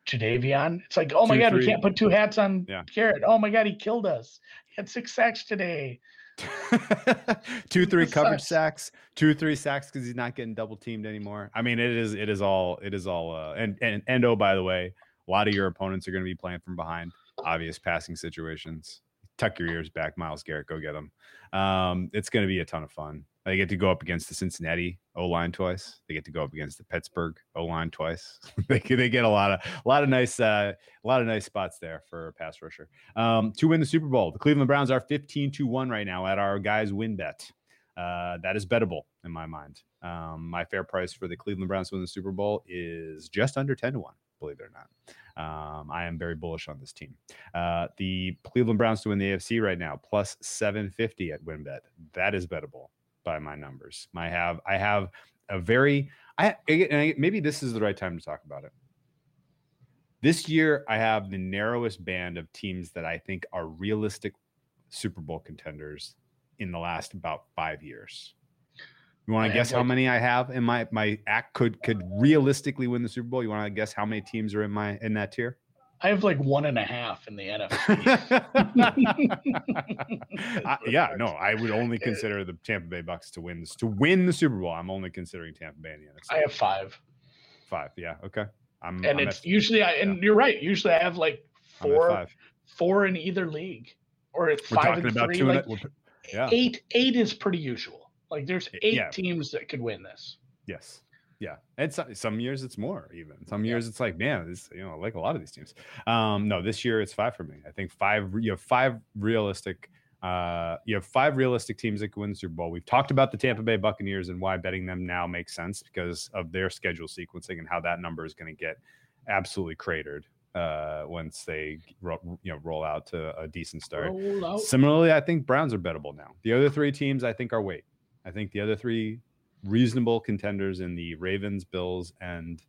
Jadeveon. It's like, oh my Two, god, we can't put two hats on Yeah. Garrett. Oh my god, he killed us. He had six sacks today. two three coverage sacks. Two three sacks because he's not getting double teamed anymore. I mean it is it is all it is all uh and and, and oh by the way a lot of your opponents are going to be playing from behind. Obvious passing situations. Tuck your ears back myles garrett go get them um it's going to be a ton of fun they get to go up against the cincinnati o-line twice they get to go up against the pittsburgh o-line twice they, they get a lot of a lot of nice uh a lot of nice spots there for a pass rusher um, to win the Super Bowl. The Cleveland Browns are 15 to 1 right now at our guys WynnBET. Uh, that is bettable in my mind. Um, my fair price for the Cleveland Browns to win the Super Bowl is just under 10 to 1, believe it or not. Um, I am very bullish on this team. Uh, the Cleveland Browns to win the AFC right now, plus 750 at WynnBET. That is bettable by my numbers. I have I have a very I and I- maybe this is the right time to talk about it. This year, I have the narrowest band of teams that I think are realistic Super Bowl contenders in the last about five years. You want to guess how many I have in my my act could could realistically win the Super Bowl? You want to guess how many teams are in my in that tier? I have like one and a half in the NFC. I- yeah, no, I would only consider the Tampa Bay Bucks to win this to win the Super Bowl. I'm only considering Tampa Bay in the NFC. I have five. five. Yeah, okay. I'm And I'm it's at, usually I and you're right. Usually I have like I'm four five. four in either league, or at We're five talking and about three. two. Like, and a- yeah. eight eight is pretty usual. Like there's eight Yeah. teams that could win this. Yes. Yeah. And some, some years it's more even. Some Yeah. years it's like, man, this, you know, like a lot of these teams. Um, no, this year it's five for me. I think five, you have five realistic, uh, you have five realistic teams that can win the Super Bowl. We've talked about the Tampa Bay Buccaneers and why betting them now makes sense because of their schedule sequencing and how that number is going to get absolutely cratered uh once they ro- you know roll out to a decent start. Similarly, I think Browns are bettable now. The other three teams, I think, are wait. I think the other three reasonable contenders in the Ravens, Bills, and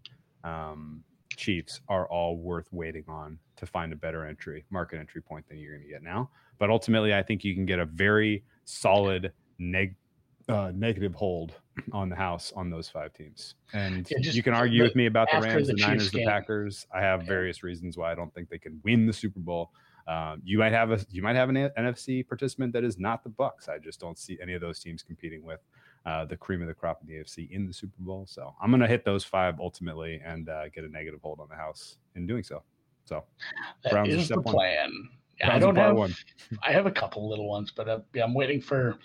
um, Chiefs are all worth waiting on to find a better entry, market entry point than you're going to get now. But ultimately, I think you can get a very solid neg- uh, negative hold on the house on those five teams. And Yeah, just you can argue with me about the Rams, the the, Niners, the. Packers. I have Yeah. various reasons why I don't think they can win the Super Bowl. Um, you might have a you might have an NFC participant that is not the Bucks. I just don't see any of those teams competing with uh, the cream of the crop in the AFC in the Super Bowl. So I'm going to hit those five ultimately and uh, get a negative hold on the house in doing so. So That Browns is the plan. Yeah, I don't have. one. I have a couple little ones, but uh, yeah, I'm waiting for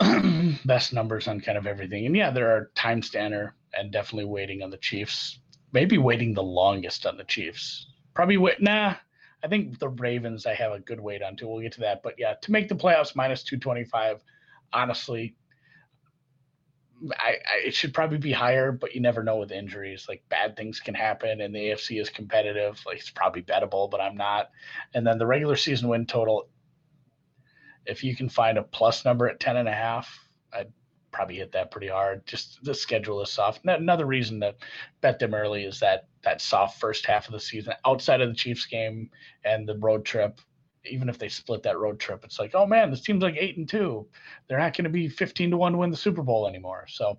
best numbers on kind of everything. And yeah, there are time stanner and definitely waiting on the Chiefs. Maybe waiting the longest on the Chiefs. Probably wait. Nah, I think the Ravens. I have a good wait on too. We'll get to that. But yeah, to make the playoffs minus two twenty five. Honestly, I, I it should probably be higher, but you never know with injuries. Like bad things can happen, and the AFC is competitive. Like it's probably bettable, but I'm not. And then the regular season win total if you can find a plus number at 10 and a half, I'd probably hit that pretty hard. Just the schedule is soft. Another reason to bet them early is that that soft first half of the season outside of the Chiefs game and the road trip. Even if they split that road trip, it's like, oh man, this team's like eight and two. They're not going to be 15 to one to win the Super Bowl anymore. So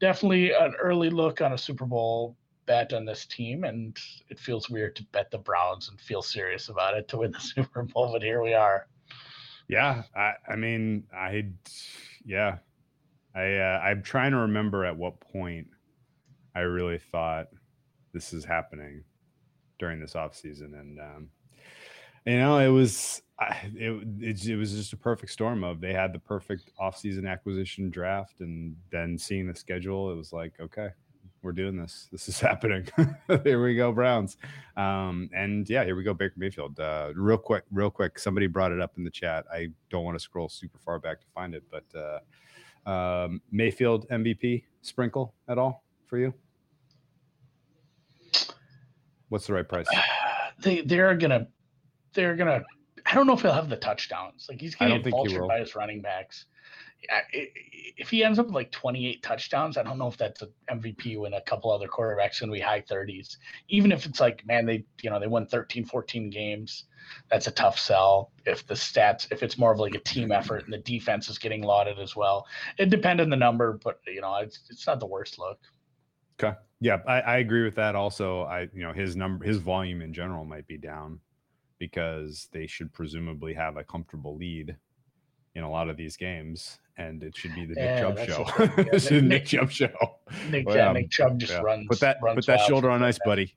definitely an early look on a Super Bowl bet on this team. And it feels weird to bet the Browns and feel serious about it to win the Super Bowl. But here we are. Yeah, I, I mean, I, yeah, I, uh, I'm trying to remember at what point I really thought this is happening during this off season, and um, you know, it was, it, it, it was just a perfect storm of they had the perfect offseason acquisition draft, and then seeing the schedule, it was like, okay, we're doing this. This is happening. here we go, Browns. Um, and yeah, here we go, Baker Mayfield. Uh, real quick, real quick. Somebody brought it up in the chat. I don't want to scroll super far back to find it, but uh, um, Mayfield MVP sprinkle at all for you? What's the right price? they they're gonna they're gonna I don't know if he'll have the touchdowns. Like he's I gonna don't get think he vultured by his running backs. If he ends up with like 28 touchdowns, I don't know if that's an MVP when a couple other quarterbacks gonna be high 30s. Even if it's like, man, they you know they won 13, 14 games, that's a tough sell. If the stats, if it's more of like a team effort and the defense is getting lauded as well, it depends on the number, but you know it's it's not the worst look. Okay. Yeah, I, I agree with that. Also, I you know his number, his volume in general might be down because they should presumably have a comfortable lead in a lot of these games, and it should be the Nick Yeah, Chubb show. Yeah, It's the Nick- Nick Chubb show. Nick, yeah, um, Nick Chubb just Yeah. runs. Put that runs put that shoulder on ice, buddy.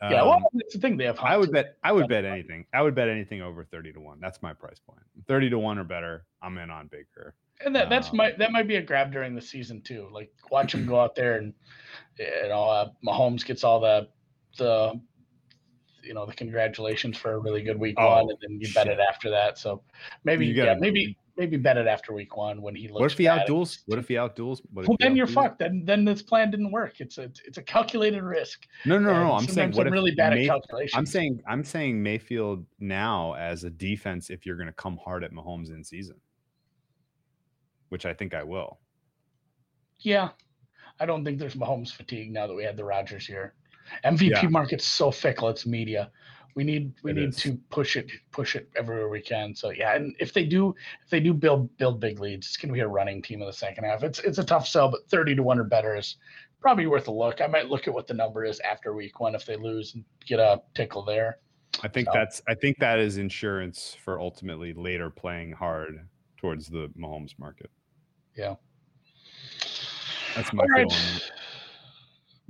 Yeah, well, Um, that's the thing. They have. I would bet I would bet anything. I would bet anything over 30 to 1. That's my price point. 30 to 1 or better. I'm in on Baker. And that that's Um, my that might be a grab during the season too. Like watch him go out there and you know uh, Mahomes gets all the the you know the congratulations for a really good week Oh, one, and then you bet it after that. So maybe yeah know. maybe maybe bet it after week one when he looks. What if he outduels? What if he outduels? What Well, he then you're fucked. Then then this plan didn't work. It's a it's a calculated risk. No, no, no. No. I'm saying what I'm really bad May- at calculations. I'm saying I'm saying Mayfield now as a defense if you're going to come hard at Mahomes in season, which I think I will. Yeah, I don't think there's Mahomes fatigue now that we had the Rodgers here. MVP Yeah. market's so fickle; it's media. We need we It need is. to push it push it everywhere we can. So yeah, and if they do if they do build build big leads, it's gonna be a running team in the second half. It's it's a tough sell, but thirty to one or better is probably worth a look. I might look at what the number is after week one if they lose and get a tickle there. I think So- that's I think that is insurance for ultimately later playing hard towards the Mahomes market. Yeah. That's my All right. feeling.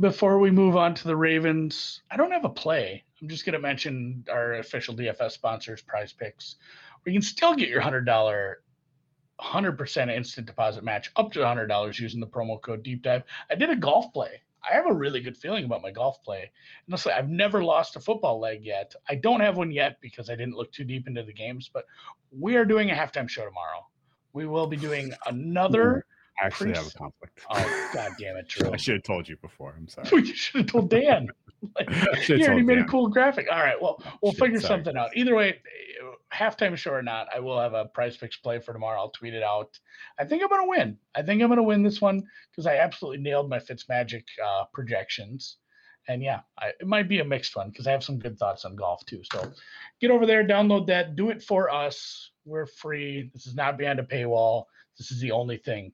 Before we move on to the Ravens, I don't have a play. I'm just going to mention our official DFS sponsors, PrizePicks. We can still get your hundred dollar, hundred percent instant deposit match up to hundred dollars using the promo code Deep Dive. I did a golf play. I have a really good feeling about my golf play. Honestly, I've never lost a football leg yet. I don't have one yet because I didn't look too deep into the games. But we are doing a halftime show tomorrow. We will be doing another actually have a conflict. Oh God damn it, Drew! I should have told you before. I'm sorry. you should have told Dan. Like, I you should've already told made a cool graphic. All right, well, we'll figure sorry. something out. Either way, halftime show or not, I will have a PrizePicks play for tomorrow. I'll tweet it out. I think I'm gonna win. I think I'm gonna win this one because I absolutely nailed my Fitzmagic uh, projections. And yeah, I, it might be a mixed one because I have some good thoughts on golf too. So get over there, download that, do it for us. We're free. This is not behind a paywall. This is the only thing.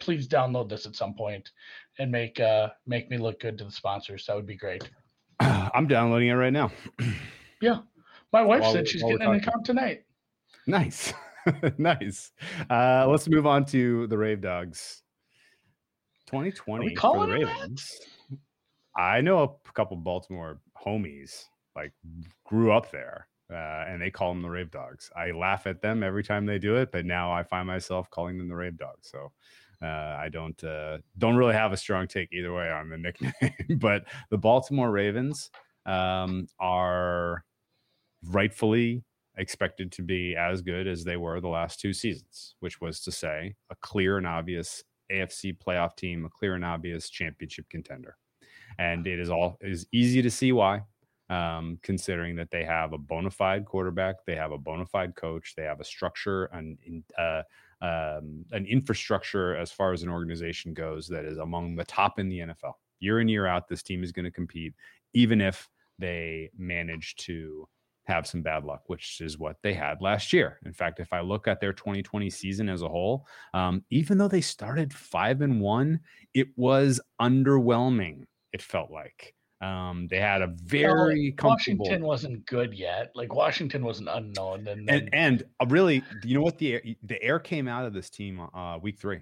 Please download this at some point and make uh make me look good to the sponsors. That would be great. I'm downloading it right now. Yeah. My wife While said she's getting an account tonight. Nice. nice. Uh, let's move on to the Rave Dogs. 2020 for the calling them that? Ravens. I know a couple Baltimore homies like grew up there, uh, and they call them the Rave Dogs. I laugh at them every time they do it, but now I find myself calling them the Rave Dogs. So uh, I don't uh, don't really have a strong take either way on the nickname. but the Baltimore Ravens um, are rightfully expected to be as good as they were the last two seasons, which was to say, a clear and obvious AFC playoff team, a clear and obvious championship contender. And it is all it is easy to see why, um, considering that they have a bona fide quarterback, they have a bona fide coach, they have a structure and uh, um, an infrastructure as far as an organization goes that is among the top in the NFL. Year in year out, this team is going to compete, even if they manage to have some bad luck, which is what they had last year. In fact, if I look at their 2020 season as a whole, um, even though they started five and one, it was underwhelming. It felt like um, they had a very comfortable Washington wasn't good yet. Like Washington was an unknown, and then and and uh, really, you know what the air, the air came out of this team uh, week three.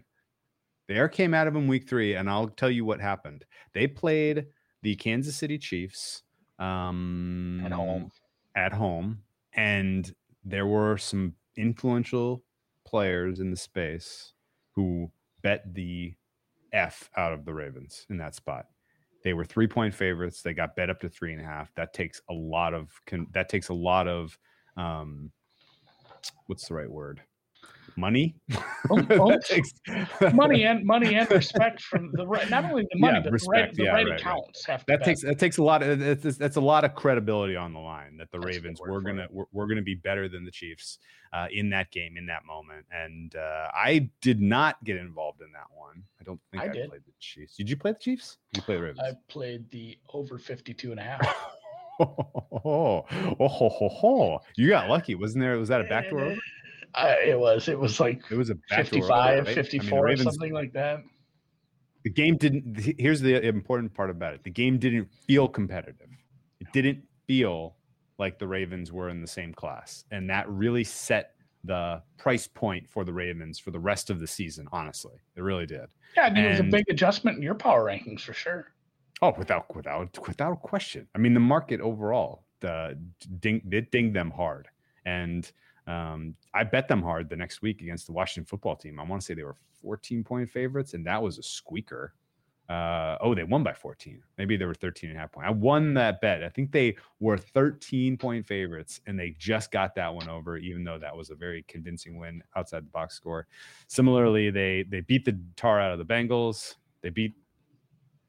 The air came out of them week three, and I'll tell you what happened. They played the Kansas City Chiefs um, at home. at home, and there were some influential players in the space who bet the F out of the Ravens in that spot. They were three point favorites. They got bet up to three and a half. That takes a lot of that takes a lot of um, what's the right word? Money. Oh, oh, money and money and respect from the right. Not only the money, Yeah, but the respect. right, the Yeah, right right, right. accounts have to. that takes that takes a lot of that's, that's a lot of credibility on the line that the That's Ravens were gonna we're, we're gonna be better than the Chiefs uh, in that game in that moment, and uh, I did not get involved in that one. I don't think I I, did. played the Chiefs. Did you play the Chiefs? You play the Ravens? I played the over 52 and a half. oh, oh, ho, ho, ho. you got lucky, wasn't there? Was that a backdoor? Uh, it was. It was like It was a backdoor over, 55, right? I mean, 54, Ravens- something like that. the game didn't here's the important part about it the game didn't feel competitive it didn't feel like the ravens were in the same class and that really set the price point for the ravens for the rest of the season honestly it really did Yeah, I mean, it was a big adjustment in your power rankings for sure. oh without without without question i mean the market overall the ding it dinged them hard and um, I bet them hard the next week against the Washington football team. I want to say they were 14 point favorites, and that was a squeaker. Uh, oh, they won by 14. Maybe they were 13 and a half point. I won that bet. I think they were 13 point favorites, and they just got that one over, even though that was a very convincing win outside the box score. Similarly, they they beat the tar out of the Bengals. They beat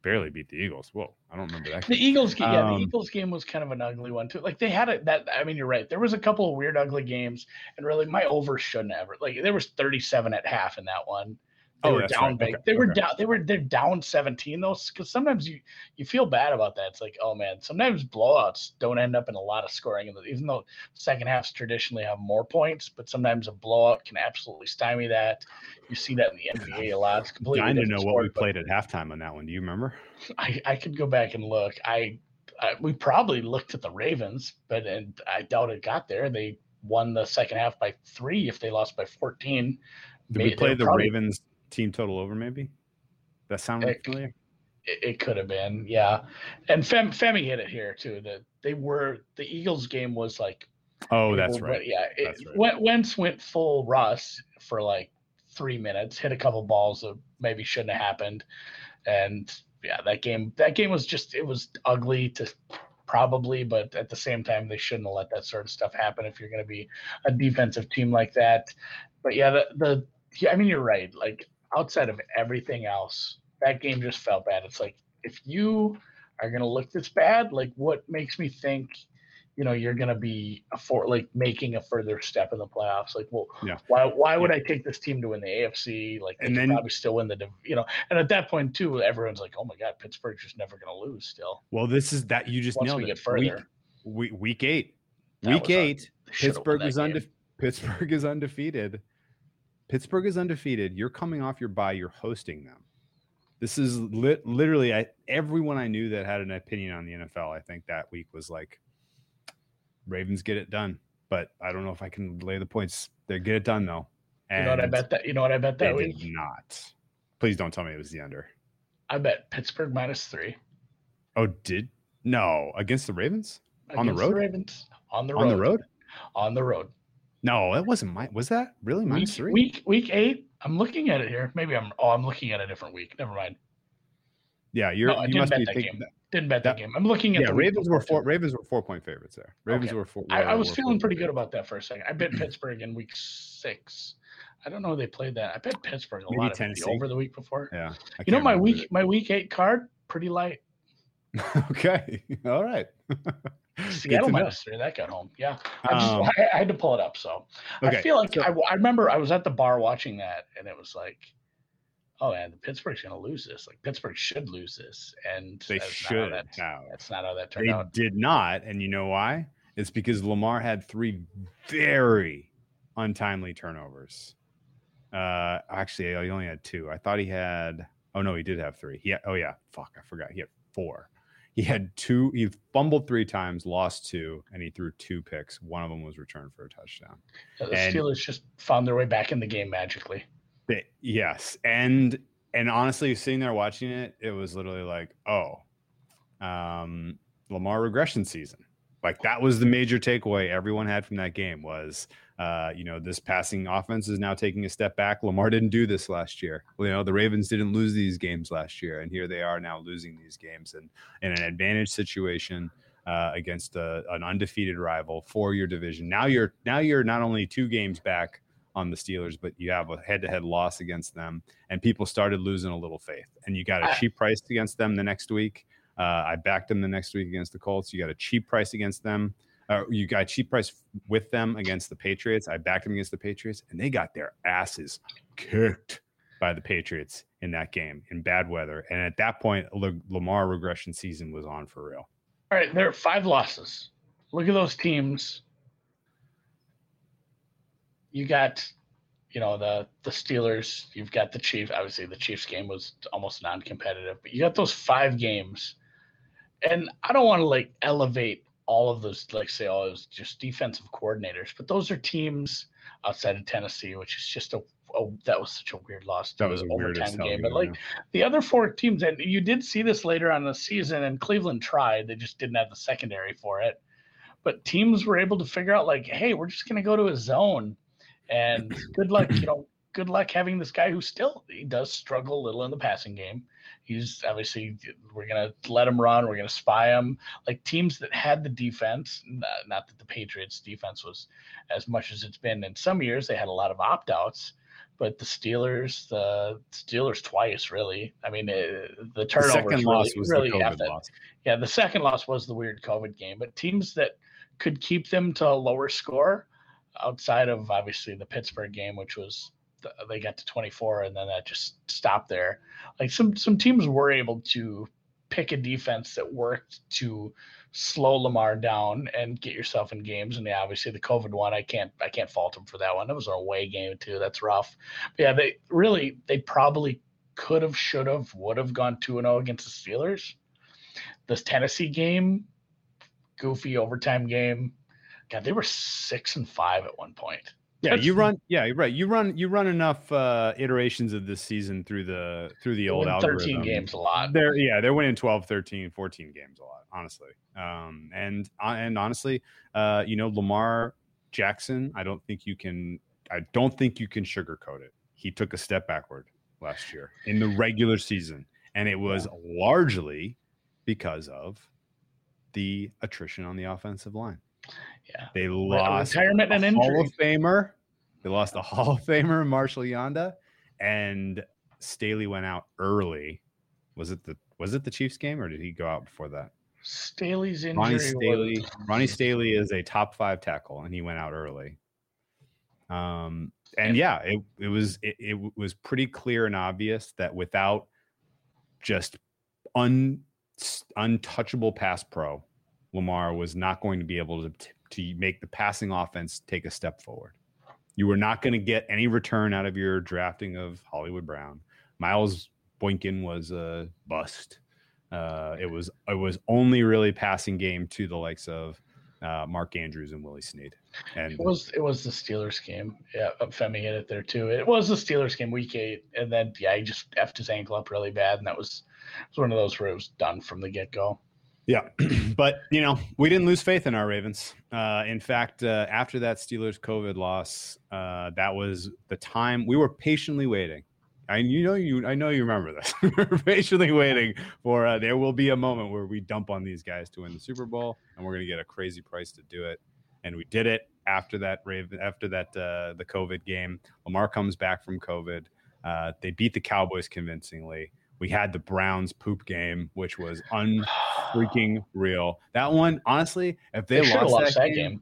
barely beat the Eagles. Whoa, I don't remember that. The game. Eagles game, yeah, the Um, Eagles game was kind of an ugly one too. Like they had it that I mean, you're right. There was a couple of weird, ugly games, and really, my over shouldn't ever like there was 37 at half in that one. They Oh, were down right. big. Okay, They were okay. down. They were they're down 17 though, because sometimes you you feel bad about that. It's like, oh man, sometimes blowouts don't end up in a lot of scoring, even though second halves traditionally have more points. But sometimes a blowout can absolutely stymie that. You see that in the NBA a lot. It's completely. To different know what we played at halftime on that one. Do you remember? I, I could go back and look. I, I we probably looked at the Ravens, but and I doubt it got there. They won the second half by three. If they lost by fourteen, Did May- we play the probably- Ravens team total over? Maybe that sound Heck. familiar. It, it could have been, yeah. And Fem, Femi hit it here too. That they were the Eagles game was like Oh, that's Well, right. yeah, it, That's right. Wentz went full Russ for like three minutes, hit a couple balls that maybe shouldn't have happened, and yeah, that game that game was just it was ugly to probably, but at the same time they shouldn't have let that sort of stuff happen if you're going to be a defensive team like that. But yeah, the the yeah, I mean you're right. Like outside of everything else, that game just felt bad. It's like if you are going to look this bad, like what makes me think you know you're going to be a for like making a further step in the playoffs like well Yeah. why why would i take this team to win the afc like they And then- probably still win the you know and at that point too everyone's like oh my god pittsburgh's just never going to lose still Well, this is that you just once nailed we it. get further Week, week, week eight. That week eight. they should've won Pittsburgh is game. undefe- Pittsburgh is undefeated. Pittsburgh is undefeated. You're coming off your bye. You're hosting them. This is lit, literally I, everyone I knew that had an opinion on the NFL. I think that week was like, Ravens get it done. But I don't know if I can lay the points. They get it done though. you know what i bet that you know what i bet that They that did not. Please don't tell me it was the under. i bet pittsburgh minus three Oh, did no against the Ravens On the against road? ravens on the road on the road? on the road No, that wasn't my. Was that really minus week, three? week week eight i'm looking at it here maybe i'm oh i'm looking at a different week never mind Yeah, you're. No, I you didn't must bet be that thinking. game. didn't bet that, That- game i'm looking at Yeah, the Ravens were four. too. Ravens were four point favorites there. Ravens Okay. were four. I, I was feeling pretty good about that for a second. I bet Pittsburgh in week six. I don't know who they played that. I bet Pittsburgh a Maybe lot of Tennessee. over the week before. Yeah. I you know my week my week eight card pretty light. okay. All right. Seattle to know. minus three. That got home. Yeah, I just Um, I, I had to pull it up. So Okay. I feel like so- I, I remember I was at the bar watching that, and it was like, oh man, the Pittsburgh's gonna lose this. Like Pittsburgh should lose this, and they that's not should that, have. That's not how that turned They out. did not, and you know why? It's because Lamar had three very untimely turnovers. Uh, actually, he only had two. I thought he had. Oh no, he did have three. He had, oh yeah, fuck, I forgot. He had four. He had two. He fumbled three times, lost two, and he threw two picks. One of them was returned for a touchdown. The and- Steelers just found their way back in the game magically. They, yes, and and honestly, sitting there watching it, it was literally like, oh, um, Lamar regression season. Like that was the major takeaway everyone had from that game was, uh, you know, this passing offense is now taking a step back. Lamar didn't do this last year. You know, the Ravens didn't lose these games last year, and here they are now losing these games and in an advantage situation uh, against a, an undefeated rival for your division. Now you're now you're not only two games back on the Steelers, but you have a head-to-head loss against them, and people started losing a little faith. And you got a cheap price against them the next week. Uh, I backed them the next week against the Colts. You got a cheap price against them. Uh, you got a cheap price with them against the Patriots. I backed them against the Patriots, and they got their asses kicked by the Patriots in that game in bad weather. And at that point, La- Lamar regression season was on for real. All right, there are five losses. Look at those teams. You got, you know, the the Steelers. You've got the Chiefs. Obviously, the Chiefs game was almost non-competitive, but you got those five games. And I don't want to like elevate all of those, like say, oh, it was just defensive coordinators, but those are teams outside of Tennessee, which is just a, a that was such a weird loss. That was a weird overtime game. game, But like yeah. the other four teams, and you did see this later on in the season, and Cleveland tried. They just didn't have the secondary for it. But teams were able to figure out, like, hey, we're just going to go to a zone. And good luck, you know, good luck having this guy who still he does struggle a little in the passing game. He's obviously we're gonna let him run. We're gonna spy him. Like teams that had the defense, not, that the Patriots defense was as much as it's been in some years. They had a lot of opt outs, but the Steelers, the Steelers twice really. I mean, uh, the The turnovers second really, loss was really the COVID loss. yeah, the second loss was the weird COVID game, but teams that could keep them to a lower score outside of obviously the Pittsburgh game, which was they got to 24 and then that just stopped there. Like some some teams were able to pick a defense that worked to slow Lamar down and get yourself in games. And yeah, obviously the COVID one, I can't I can't fault them for that one. It was an away game too. That's rough. But yeah, they really they probably could have, should have, would have gone 2 0 against the Steelers. This Tennessee game, goofy overtime game. God, they were six and five at one point. Yeah, you run. Yeah, you're right. You run. You run enough uh, iterations of this season through the through the old algorithm. 13 games a lot. They're yeah, they're winning 12, 13, 14 games a lot, honestly. Um, and uh, and honestly, uh, you know, Lamar Jackson, I don't think you can. I don't think you can sugarcoat it. He took a step backward last year in the regular season, and it was largely because of the attrition on the offensive line. Yeah. They lost retirement and a Hall of Famer. They lost a Hall of Famer, Marshal Yanda, and Stanley went out early. Was it the was it the Chiefs game or did he go out before that? Stanley's injury. Ronnie was- Stanley. Ronnie Stanley is a top five tackle, and he went out early. Um, and yeah, it it was it, it was pretty clear and obvious that without just un untouchable pass pro, Lamar was not going to be able to to make the passing offense take a step forward. You were not going to get any return out of your drafting of Hollywood Brown. Miles Boykin was a bust. Uh, it was it was only really passing game to the likes of uh, Mark Andrews and Willie Snead. And It was it was the Steelers game. Yeah, uh, Femi hit it there too. It was the Steelers game, week eight, and then yeah, he just effed his ankle up really bad, and that was it was one of those where it was done from the get go. Yeah, but you know we didn't lose faith in our Ravens. Uh, in fact, uh, after that Steelers COVID loss, uh, that was the time we were patiently waiting. I you know you I know you remember this. we were patiently waiting for uh, there will be a moment where we dump on these guys to win the Super Bowl, and we're going to get a crazy price to do it. And we did it after that Raven after that uh, the COVID game. Lamar comes back from COVID. Uh, they beat the Cowboys convincingly. We had the Browns poop game, which was unfreaking real. That one, honestly, if they, They lost, lost that, that game, game.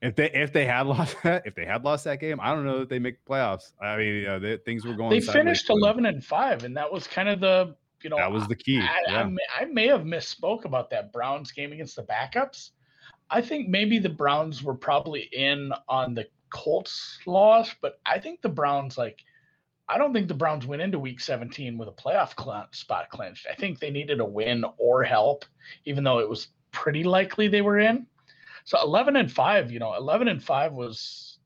if they if they had lost that, if they had lost that game, I don't know that they make playoffs. I mean, uh, they, things were going. They finished eleven and five, and that was kind of the you know That was the key. I, I, yeah. may, I may have misspoke about that Browns game against the backups. I think maybe the Browns were probably in on the Colts loss, but I think the Browns like I don't think the Browns went into Week 17 with a playoff cl- spot clinched. I think they needed a win or help, even though it was pretty likely they were in. So 11 and five, you know, 11 and five was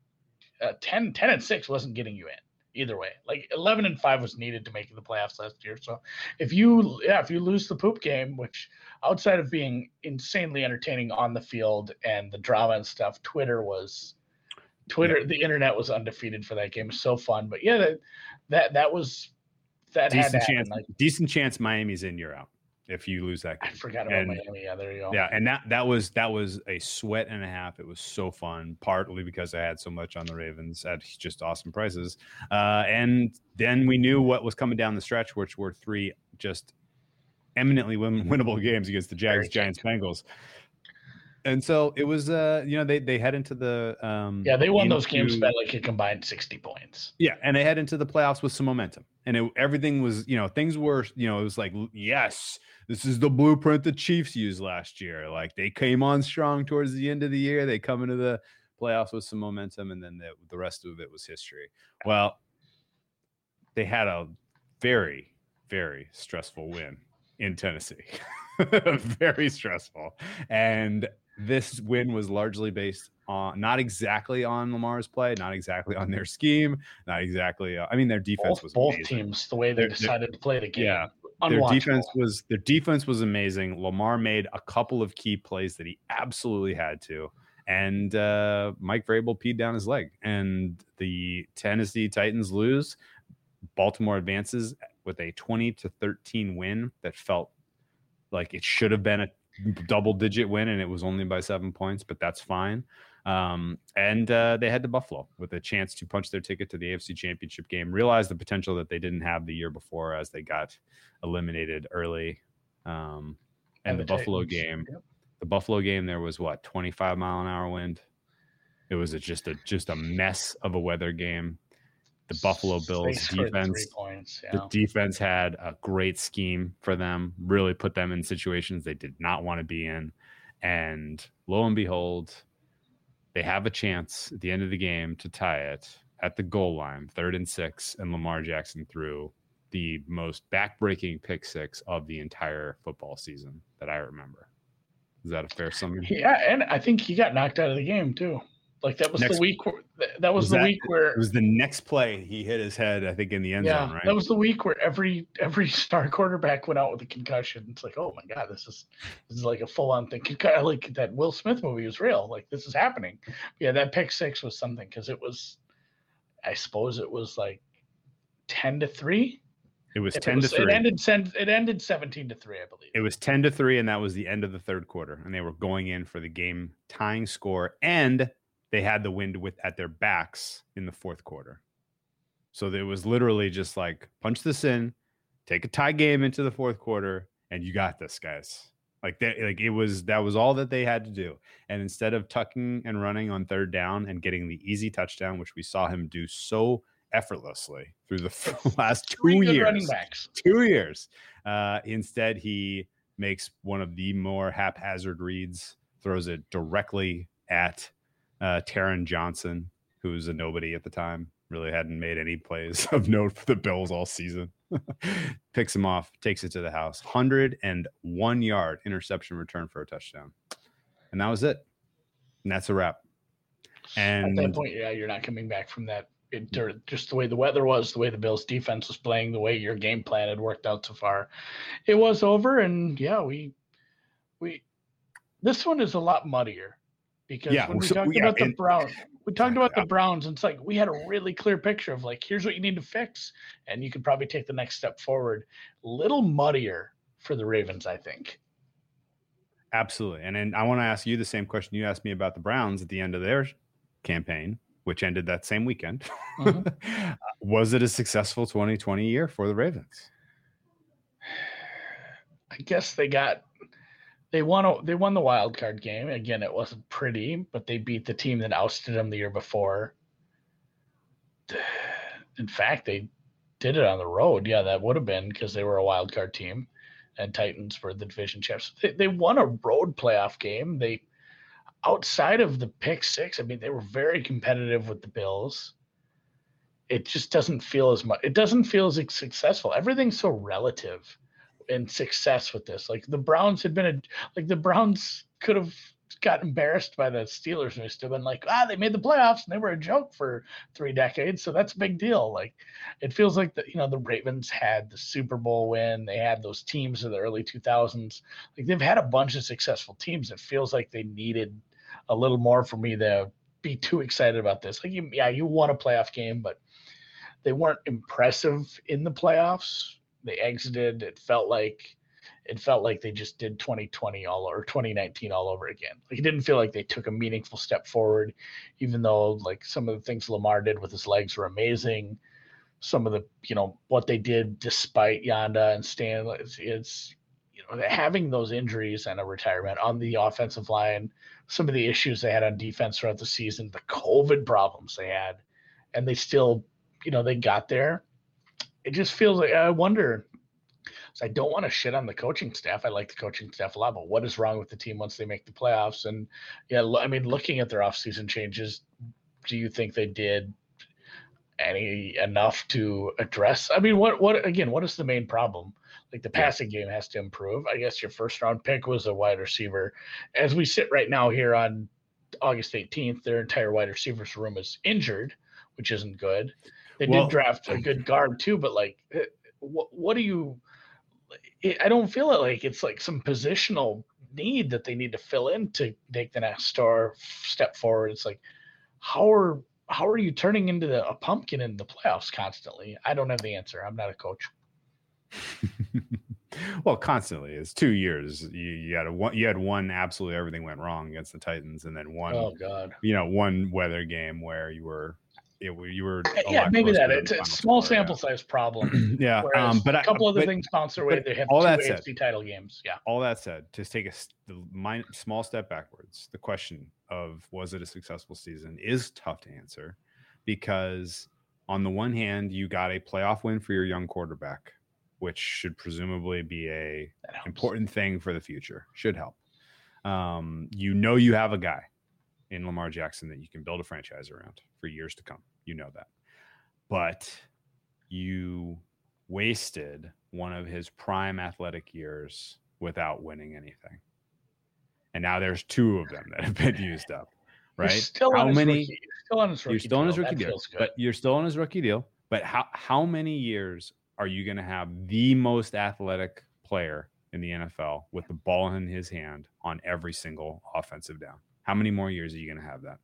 uh, 10, 10 and six wasn't getting you in either way. Like 11 and 5 was needed to make the playoffs last year. So if you yeah, if you lose the poop game, which outside of being insanely entertaining on the field and the drama and stuff, Twitter was Twitter, the internet was undefeated for that game. It was so fun. But yeah, that that that was that had decent chance. Like, decent chance Miami's in. You're out if you lose that game. I forgot about And- Miami. Yeah, there you go. Yeah, and that that was that was a sweat and a half. It was so fun, partly because I had so much on the Ravens at just awesome prices, uh, and then we knew what was coming down the stretch, which were three just eminently win- winnable games against the Jags, Giants, Bengals. And so it was, uh, you know, they they head into the um, Yeah, they won those games by like a combined 60 points. yeah, and they head into the playoffs with some momentum, and it, everything was, you know, things were, you know, it was like, yes, this is the blueprint the Chiefs used last year. Like they came on strong towards the end of the year, they come into the playoffs with some momentum, and then the, the rest of it was history. Well, they had a very, very stressful win in Tennessee, very stressful, and this win was largely based on not exactly on Lamar's play, not exactly on their scheme, not exactly. Uh, I mean, their defense Both, was both amazing. teams, the way they they're- decided to play the game. Yeah, their defense was their defense was amazing. Lamar made a couple of key plays that he absolutely had to, and uh, Mike Vrabel peed down his leg, and the Tennessee Titans lose. Baltimore advances with a twenty to thirteen win that felt like it should have been a double digit win, and it was only by seven points, but that's fine. Um, and uh, they head to Buffalo with a chance to punch their ticket to the AFC Championship game. Realize the potential that they didn't have the year before, as they got eliminated early. Um, and the Buffalo game, yep. the Buffalo game, there was what twenty five mile an hour wind. It was a, just a just a mess of a weather game. The Buffalo Bills defense points. the defense had a great scheme for them, really put them in situations they did not want to be in. And lo and behold, they have a chance at the end of the game to tie it at the goal line, third and six, and Lamar Jackson threw the most backbreaking pick six of the entire football season that I remember. Is that a fair summary? Yeah, and I think he got knocked out of the game too. Like that was Next- the week where that was, Was the that- week where It was the next play he hit his head, I think, in the end yeah, zone, right? that was the week where every every star quarterback went out with a concussion. It's like, oh my god, this is this is like a full on thing. Like that Will Smith movie was real. Like this is happening. Yeah, that pick six was something because it was, I suppose it was like ten to three. it was If it ten to three. It ended it ended seventeen to three, I believe. It was 10 to 3, and that was the end of the third quarter. And they were going in for the game tying score. And they had the wind with at their backs in the fourth quarter. So it was literally just like punch this in, take a tie game into the fourth quarter, and you got this, guys. Like that, like it was that was all that they had to do. And instead of tucking and running on third down and getting the easy touchdown, which we saw him do so effortlessly through the last two years two years. Uh, instead, he makes one of the more haphazard reads, throws it directly at uh, Taron Johnson, who was a nobody at the time, really hadn't made any plays of note for the Bills all season. Picks him off, takes it to the house. 101 yard interception return for a touchdown. And that was it. And that's a wrap. At And that point, yeah, you're not coming back from that. It, just the way the weather was, the way the Bills' defense was playing, the way your game plan had worked out so far, it was over. And yeah, we we this one is a lot muddier because Yeah, when we so- talked yeah, about the and- Browns, we talked about the Browns, and it's like we had a really clear picture of like here's what you need to fix, and you could probably take the next step forward. Little muddier for the Ravens, I think. Absolutely. And then I want to ask you the same question you asked me about the Browns at the end of their campaign, which ended that same weekend. Mhm. Was it a successful 2020 year for the Ravens? I guess they got they won a- they won the wild card game. Again, it wasn't pretty, but they beat the team that ousted them the year before. In fact, they did it on the road. Yeah, that would have been because they were a wild card team, and Titans were the division champs. They, they won a road playoff game. They outside of the pick six. I mean, they were very competitive with the Bills. It just doesn't feel as much. It doesn't feel as successful. Everything's so relative in success with this. Like the Browns had been a like the Browns could have got embarrassed by the Steelers and they still been like, ah, they made the playoffs and they were a joke for three decades. So that's a big deal. Like it feels like the you know, the Ravens had the Super Bowl win, they had those teams in the early 2000s. Like they've had a bunch of successful teams. It feels like they needed a little more for me to be too excited about this. Like you, yeah, you won a playoff game, but they weren't impressive in the playoffs. They exited. It felt like it felt like they just did 2020 all or 2019 all over again. Like it didn't feel like they took a meaningful step forward, even though like some of the things Lamar did with his legs were amazing. Some of the you know what they did despite Yanda and Stan, it's, it's you know having those injuries and a retirement on the offensive line, some of the issues they had on defense throughout the season, the COVID problems they had, and they still you know they got there it just feels like I wonder. So I don't want to shit on the coaching staff. I like the coaching staff a lot, but what is wrong with the team once they make the playoffs? And yeah, I mean, looking at their offseason changes, do you think they did any enough to address? I mean, what what again? What is the main problem? Like the passing game has to improve. I guess your first round pick was a wide receiver. As we sit right now here on August 18th, their entire wide receivers room is injured, which isn't good. They Well- did draft a good guard too, but like, eh, what what do you? I don't feel it like it's like some positional need that they need to fill in to take the next star step forward. It's like, how are how are you turning into the, a pumpkin in the playoffs constantly? I don't have the answer. I'm not a coach. well, constantly. It's two years. You, you had a one. You had one. Absolutely everything went wrong against the Titans, and then one. Oh God. You know, one weather game where you were. It, you were. Yeah, maybe that. It's a small score, yeah. sample size problem. yeah, um, but a couple other but- things bounce their way. but They have all two that said- AFC title games. Yeah. all that said, to take a small step backwards, the question of was it a successful season is tough to answer because on the one hand, you got a playoff win for your young quarterback, which should presumably be a important thing for the future. Should help. Um, you know you have a guy in Lamar Jackson that you can build a franchise around for years to come. You know that. But you wasted one of his prime athletic years without winning anything. And now there's two of them that have been used up. right? You're still how on his many? Rookie, still on his rookie. You're still on his deal. rookie deal, but you're still on his rookie deal. But how how many years are you going to have the most athletic player in the NFL with the ball in his hand on every single offensive down? How many more years are you going to have that?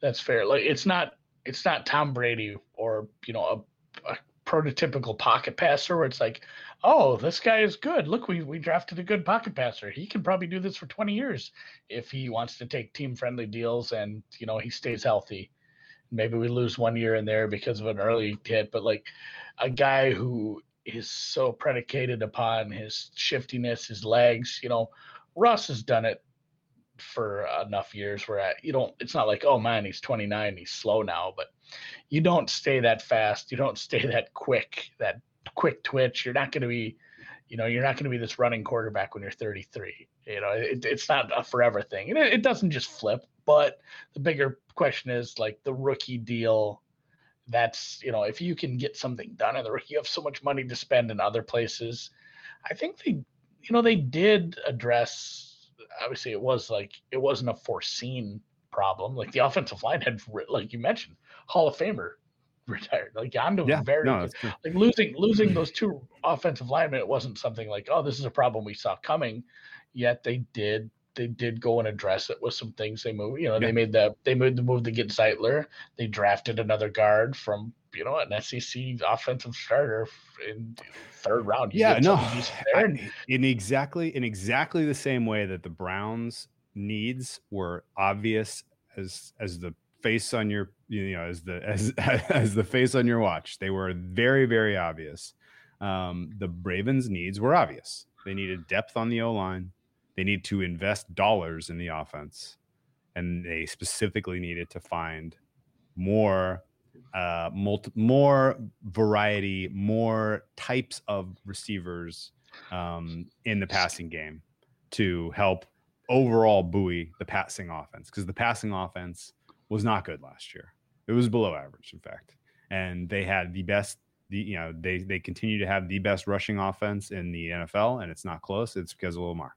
That's fair. Like it's not it's not Tom Brady or you know a, a prototypical pocket passer where it's like, oh, this guy is good. Look, we we drafted a good pocket passer. He can probably do this for 20 years if he wants to take team friendly deals and you know he stays healthy. Maybe we lose one year in there because of an early hit, but like a guy who is so predicated upon his shiftiness, his legs. You know, Russ has done it for enough years where you don't it's not like oh man he's 29 he's slow now but you don't stay that fast. You don't stay that quick that quick twitch. You're not going to be you know you're not going to be this running quarterback when you're 33 you know it, it's not a forever thing. And it, it doesn't just flip but the bigger question is like the rookie deal that's you know if you can get something done in the rookie you have so much money to spend in other places. I think they you know they did address obviously it was like it wasn't a foreseen problem. Like the offensive line had, like you mentioned, Hall of Famer retired. Like I'm Yeah, very no, good. that's true. like losing losing mm-hmm. those two offensive linemen. It wasn't something like oh this is a problem we saw coming. Yet they did they did go and address it with some things they moved. You know Yeah. they made the they made the move to get Zeitler. They drafted another guard from you know an SEC offensive starter in third round. You Yeah, no, I- in exactly in exactly the same way that the Browns' needs were obvious as as the face on your you know as the as as the face on your watch. They were very very obvious. Um, the Ravens' needs were obvious. They needed depth on the O line. They need to invest dollars in the offense, and they specifically needed to find more uh multi- more variety more types of receivers um in the passing game to help overall buoy the passing offense because the passing offense was not good last year. It was below average in fact. And they had the best the you know they they continue to have the best rushing offense in the NFL and it's not close it's because of Lamar.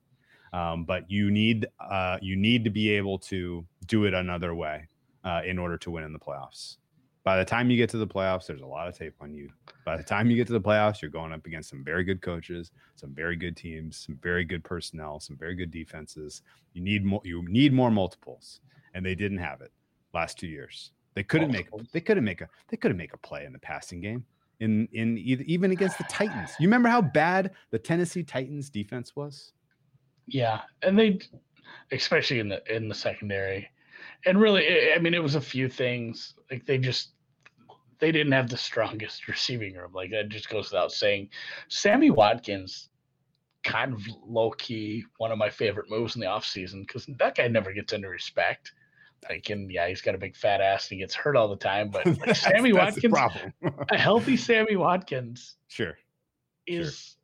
Um, but you need uh you need to be able to do it another way uh, in order to win in the playoffs by the time you get to the playoffs, there's a lot of tape on you. By the time you get to the playoffs, you're going up against some very good coaches, some very good teams, some very good personnel, some very good defenses. You need more. You need more multiples, and they didn't have it last two years. They couldn't make. They couldn't make a. They couldn't make a play in the passing game. In in either, even against the Titans. You remember how bad the Tennessee Titans defense was? Yeah, and they, especially in the in the secondary, and really, I- I mean, it was a few things. Like they just they didn't have the strongest receiving room. Like that just goes without saying. Sammy Watkins, kind of low key, one of my favorite moves in the offseason because that guy never gets any respect. Like, and yeah, he's got a big fat ass and he gets hurt all the time. But like, That's- Sammy that's Watkins, a healthy Sammy Watkins sure, is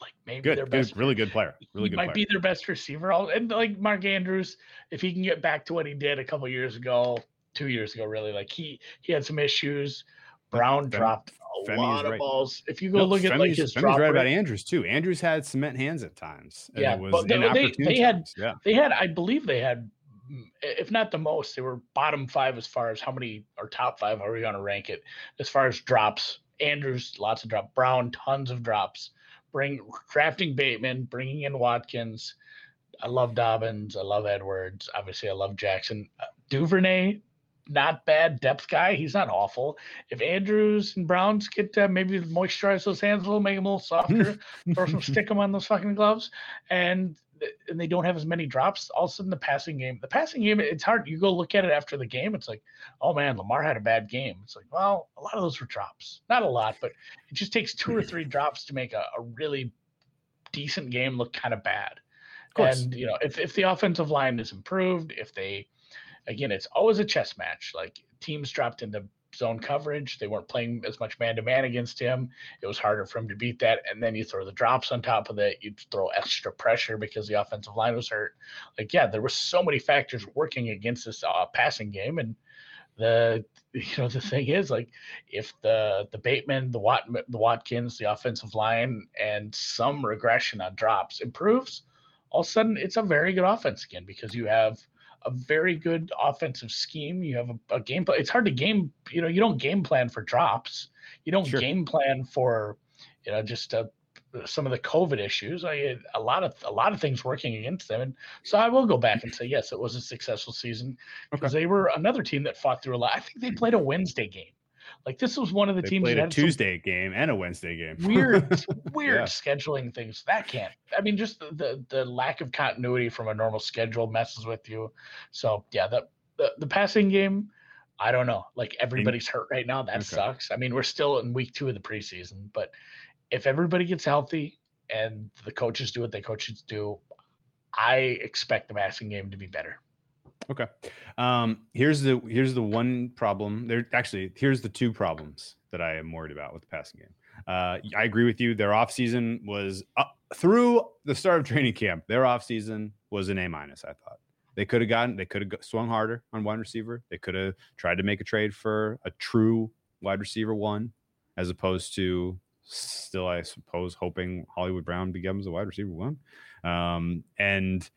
like maybe good, their good, best really good player. Really good might player. be their best receiver. All and like Mark Andrews, if he can get back to what he did a couple years ago, two years ago, really, like he he had some issues. Brown Femi- dropped a Femi lot of balls. If you go No, look at like Femi's- his Femi's drop right about Andrews too. Andrews had cement hands at times. and Yeah, it was but they- they- they had- yeah. they had, I believe, they had, mm, if not the most, they were bottom five as far as how many or top five. How are we going to rank it as far as drops? Andrews, lots of drop. Brown, tons of drops. Bring drafting Bateman, bringing in Watkins. I love Dobbins. I love Edwards. Obviously, I love Jackson. Uh, Duvernay, not bad depth guy. He's not awful. If Andrews and Browns get uh, maybe moisturize those hands a little, make them a little softer, throw some stick them on those fucking gloves, and and they don't have as many drops. All of a sudden, the passing game, the passing game, it's hard. You go look at it after the game. It's like, oh man, Lamar had a bad game. It's like, well, a lot of those were drops. Not a lot, but it just takes two or three drops to make a, a really decent game look kind of bad. course. And you know, if if the offensive line is improved, if they, again, it's always a chess match. Like teams dropped into zone coverage, they weren't playing as much man to man against him. It was harder for him to beat that. And then you throw the drops on top of that. You throw extra pressure because the offensive line was hurt. Like yeah, there were so many factors working against this uh, passing game, and the you know the thing is like if the the Bateman, the Wat, the Watkins, the offensive line, and some regression on drops improves, all of a sudden it's a very good offense again because you have a very good offensive scheme. You have a, a game plan. It's hard to game. You know, you don't game plan for drops. You don't Sure. game plan for, you know, just uh, some of the COVID issues. I a lot of a lot of things working against them, and so I will go back and say yes, it was a successful season because they were another team that fought through a lot. I think they played a Wednesday game. Like this was one of the They teams played that a some Tuesday game and a Wednesday game. weird weird Yeah. scheduling things that can't i mean just the, the the lack of continuity from a normal schedule messes with you so yeah the the, the passing game i don't know like everybody's hurt right now that Okay. sucks i mean we're still in week two of the preseason but if everybody gets healthy and the coaches do what they coaches do i expect the passing game to be better Okay. Um, here's the here's the one problem. There actually here's the two problems that I am worried about with the passing game. Uh, I agree with you. Their offseason was up through the start of training camp. Their offseason was an A minus. I thought they could have gotten they could have swung harder on wide receiver. They could have tried to make a trade for a true wide receiver one, as opposed to still I suppose hoping Hollywood Brown becomes a wide receiver one. Um, and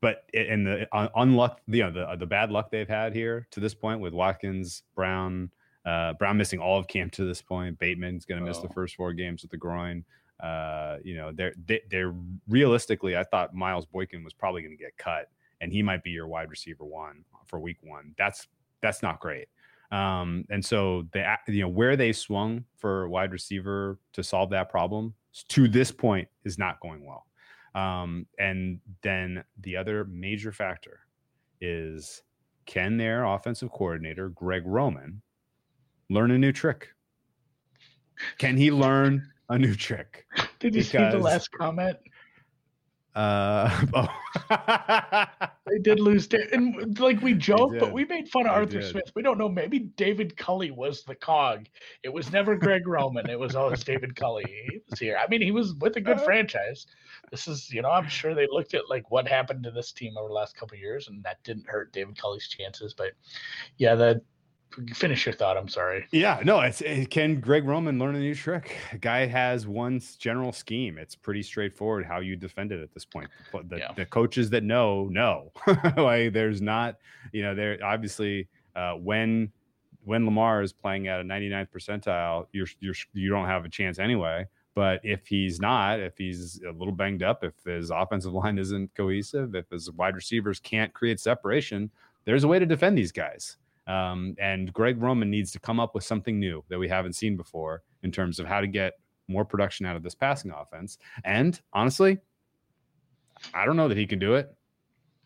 but in the un- unluck, you know, the the bad luck they've had here to this point with Watkins, Brown, uh, Brown missing all of camp to this point. Bateman's going to miss the Oh. first four games with the groin. Uh, you know, they're they, they're realistically, I thought Miles Boykin was probably going to get cut, and he might be your wide receiver one for week one. That's that's not great. Um, and so they, a- you know, where they swung for wide receiver to solve that problem to this point is not going well. Um, and then the other major factor is can their offensive coordinator, Greg Roman, learn a new trick? Can he learn a new trick? did you see the last comment Uh, oh. They did lose, and like we joked, but we made fun of They Arthur did. Smith. We don't know. Maybe David Culley was the cog. It was never Greg Roman. It was always David Culley. He was here. I mean, he was with a good Uh. franchise. This is, you know, I'm sure they looked at like what happened to this team over the last couple of years, and that didn't hurt David Culley's chances. But yeah, the finish your thought. I'm sorry. Yeah, no, it's it, can Greg Roman learn a new trick? Guy has one general scheme. It's pretty straightforward how you defend it at this point. The, the, Yeah. the coaches that know know. like there's not, you know, there obviously uh, when when Lamar is playing at a 99th percentile, you're you're you don't have a chance anyway. But if he's not, if he's a little banged up, if his offensive line isn't cohesive, if his wide receivers can't create separation, there's a way to defend these guys. Um, and Greg Roman needs to come up with something new that we haven't seen before in terms of how to get more production out of this passing offense. And honestly, I don't know that he can do it.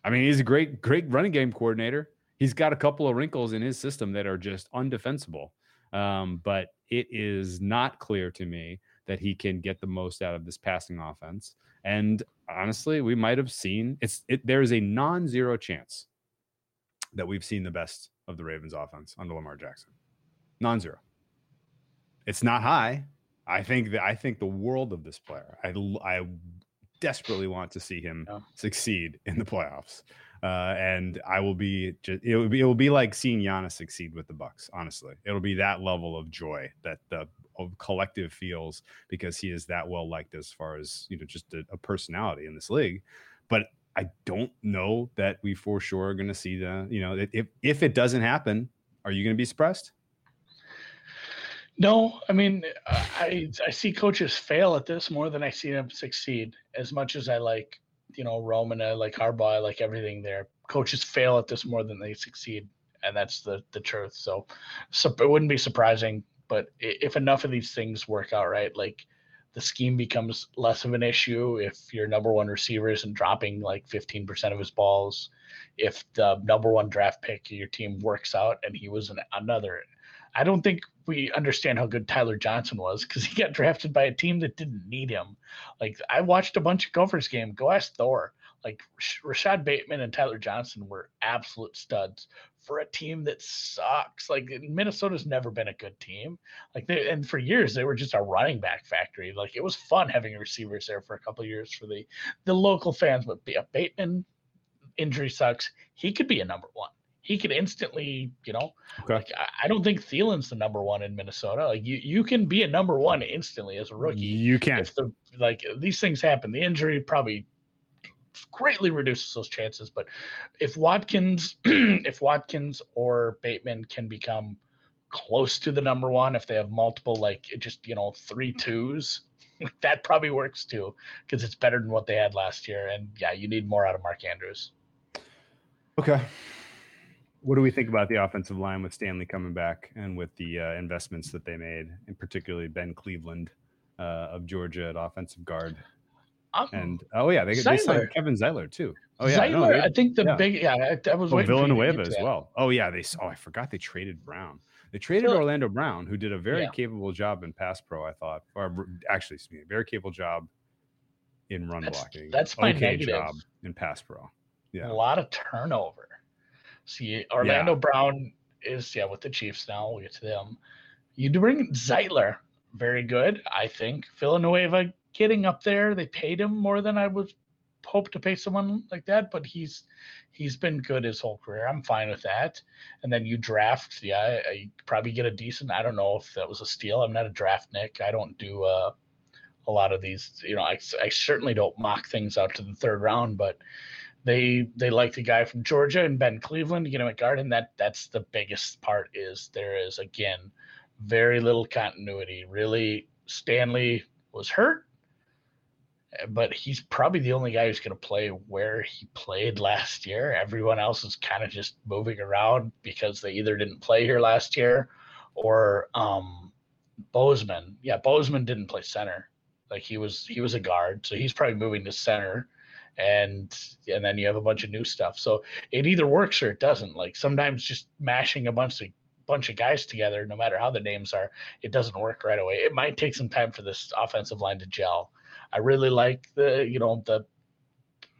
I mean, he's a great, great running game coordinator. He's got a couple of wrinkles in his system that are just undefensible. Um, but it is not clear to me that he can get the most out of this passing offense. And honestly, we might have seen it's it, there is a non-zero chance that we've seen the best of the Ravens offense under Lamar Jackson. Non-zero. It's not high. I think that I think the world of this player. I I desperately want to see him Yeah. succeed in the playoffs. Uh, and I will be just it will be it will be like seeing Giannis succeed with the Bucks. Honestly, it'll be that level of joy that the collective feels because he is that well liked as far as you know just a, a personality in this league. But I don't know that we for sure are going to see the you know if if it doesn't happen, are you going to be surprised? No, I mean, I I see coaches fail at this more than I see them succeed. As much as I like, you know, Roman, I like Harbaugh, I like everything there. Coaches fail at this more than they succeed, and that's the the truth. So, so it wouldn't be surprising. But if enough of these things work out right, like the scheme becomes less of an issue if your number one receiver isn't dropping like 15% of his balls, if the number one draft pick of your team works out and he was an, another I don't think we understand how good Tyler Johnson was because he got drafted by a team that didn't need him. Like I watched a bunch of Gophers game. Go ask Thor. Like Rashod Bateman and Tyler Johnson were absolute studs for a team that sucks. Like Minnesota's never been a good team. Like they and for years they were just a running back factory. Like it was fun having receivers there for a couple of years for the the local fans. But yeah, Bateman injury sucks. He could be a number one. He could instantly, you know, Okay. like I, I don't think Thielen's the number one in Minnesota. Like you, you can be a number one instantly as a rookie. You can. If the like these things happen, the injury probably greatly reduces those chances. But if Watkins, if Watkins or Bateman can become close to the number one, if they have multiple, like just you know three twos, that probably works too because it's better than what they had last year. And yeah, you need more out of Mark Andrews. Okay. What do we think about the offensive line with Stanley coming back and with the uh, investments that they made, and particularly Ben Cleveland uh, of Georgia at offensive guard? Um, And oh yeah, they, they signed Kevin Zeitler too. Oh yeah, Zeitler, no, they- I think the yeah. big yeah, I, I was oh, waiting for you to Villanueva as well. Oh yeah, they. Oh, I forgot they traded Brown. They traded Phil- Orlando Brown, who did a very Yeah. capable job in pass pro. I thought, or r- actually, excuse me, very capable job in run That's- blocking. that's my okay negative. job in pass pro. Yeah. A lot of turnover. See, Orlando Brown is yeah with the Chiefs now. We'll get to them. You do bring Zeitler, very good, I think. Villanueva getting up there. They paid him more than I would hope to pay someone like that, but he's he's been good his whole career. I'm fine with that. And then you draft, yeah, I, probably get a decent. I don't know if that was a steal. I'm not a draftnik. I don't do uh, a lot of these. You know, I, I certainly don't mock things out to the third round, but they they like the guy from Georgia and Ben Cleveland, you know, at guard, and that that's the biggest part is there is again very little continuity. Really, Stanley was hurt, but he's probably the only guy who's going to play where he played last year. Everyone else is kind of just moving around because they either didn't play here last year or um Bozeman. Yeah, Bozeman didn't play center. Like he was he was a guard, so he's probably moving to center and and then you have a bunch of new stuff. So it either works or it doesn't. Like sometimes just mashing a bunch of bunch of guys together, no matter how the names are, it doesn't work right away. It might take some time for this offensive line to gel. I really like the you know the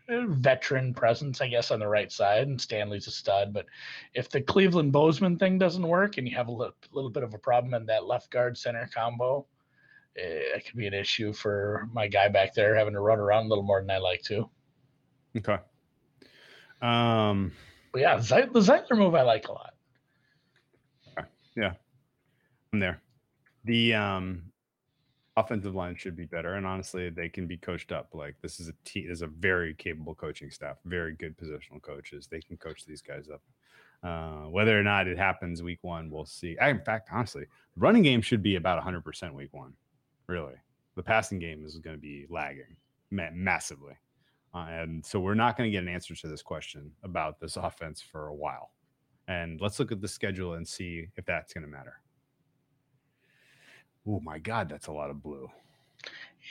uh, veteran presence, I guess, on the right side, and Stanley's a stud. But if the Cleveland Bozeman thing doesn't work, and you have a little, little bit of a problem in that left guard center combo, eh, it could be an issue for my guy back there having to run around a little more than I like to. Okay. Um. But yeah, Zeit- the Zeitler move I like a lot. Yeah, I'm there. The um offensive line should be better, and honestly, they can be coached up. Like this is a team, is a very capable coaching staff, very good positional coaches. They can coach these guys up. Uh, whether or not it happens week one, we'll see. I, in fact, honestly, running game should be about 100% week one. Really, the passing game is going to be lagging ma- massively, uh, and so we're not going to get an answer to this question about this offense for a while. And let's look at the schedule and see if that's going to matter. Oh my God, that's a lot of blue.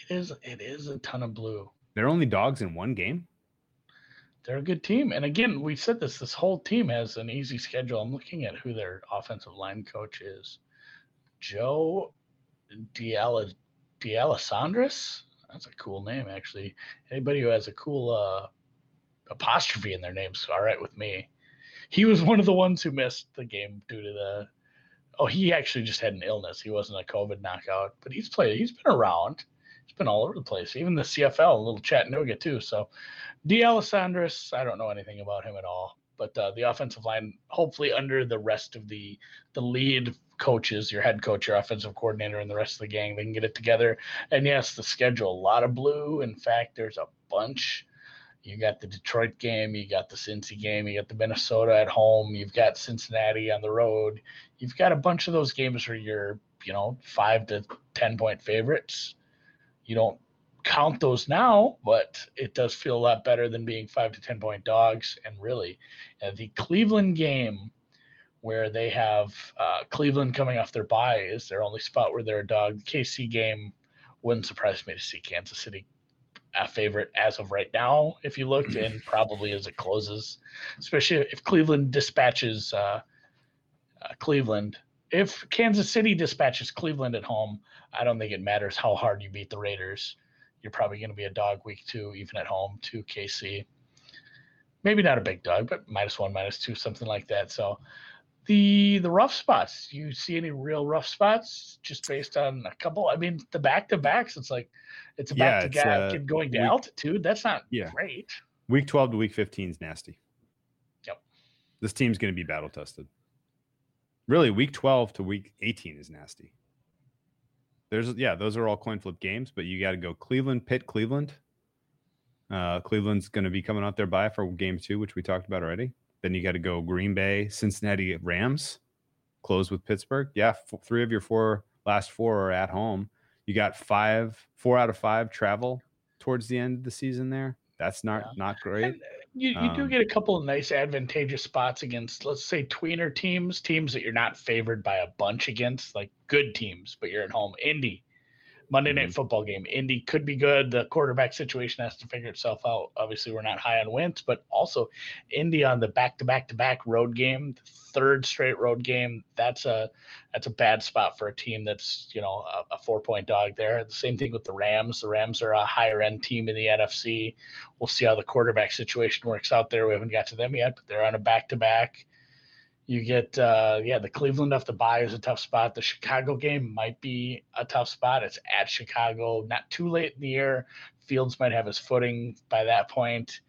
It is it is a ton of blue. They're only dogs in one game. They're a good team. And again, we've said this, this whole team has an easy schedule. I'm looking at who their offensive line coach is. Joe Diala D'Alessandris. That's a cool name, actually. Anybody who has a cool uh, apostrophe in their name's all right with me. He was one of the ones who missed the game due to the. Oh, he actually just had an illness. He wasn't a COVID knockout, but he's played. He's been around. He's been all over the place. Even the CFL, a little Chattanooga too. So, D'Alessandris, I don't know anything about him at all. But uh, the offensive line, hopefully under the rest of the the lead coaches, your head coach, your offensive coordinator, and the rest of the gang, they can get it together. And yes, the schedule, a lot of blue. In fact, there's a bunch. You got the Detroit game, you got the Cincy game, you got the Minnesota at home, you've got Cincinnati on the road. You've got a bunch of those games where you're, you know, five to ten point favorites. You don't count those now, but it does feel a lot better than being five to ten point dogs. And really, uh, the Cleveland game, where they have uh, Cleveland coming off their bye, is their only spot where they're a dog. The KC game wouldn't surprise me to see Kansas City a favorite as of right now, if you looked, and probably as it closes, especially if Cleveland dispatches uh, uh, Cleveland. If Kansas City dispatches Cleveland at home, I don't think it matters how hard you beat the Raiders. You're probably going to be a dog week two, even at home to KC. Maybe not a big dog, but minus one, minus two, something like that. So the the rough spots. You see any real rough spots just based on a couple? I mean, the back to backs. It's like it's a back to back uh, and going to we- altitude. That's not Yeah. great. Week 12 to week 15 is nasty. Yep. This team's going to be battle tested. Really, week 12 to week 18 is nasty. There's yeah, those are all coin flip games, but you got to go Cleveland, Pitt, Cleveland. Uh, Cleveland's going to be coming out there by for game two, which we talked about already. Then you got to go Green Bay, Cincinnati, Rams, close with Pittsburgh. Yeah, f- three of your four last four are at home. You got five, four out of five travel towards the end of the season there. That's not Yeah. not great. And, uh, you, you do Um, get a couple of nice advantageous spots against, let's say, tweener teams, teams that you're not favored by a bunch against, like good teams, but you're at home. Indy, Monday Night Mhm. Football game. Indy could be good. The quarterback situation has to figure itself out. Obviously, we're not high on wins, but also Indy on the back to back to back road game, the third straight road game. That's a that's a bad spot for a team that's you know a, a four point dog there. The same thing with the Rams. The Rams are a higher end team in the NFC. We'll see how the quarterback situation works out there. We haven't got to them yet, but they're on a back to back. You get uh yeah, the Cleveland off the bye is a tough spot. The Chicago game might be a tough spot. It's at Chicago, not too late in the year. Fields might have his footing bye that point.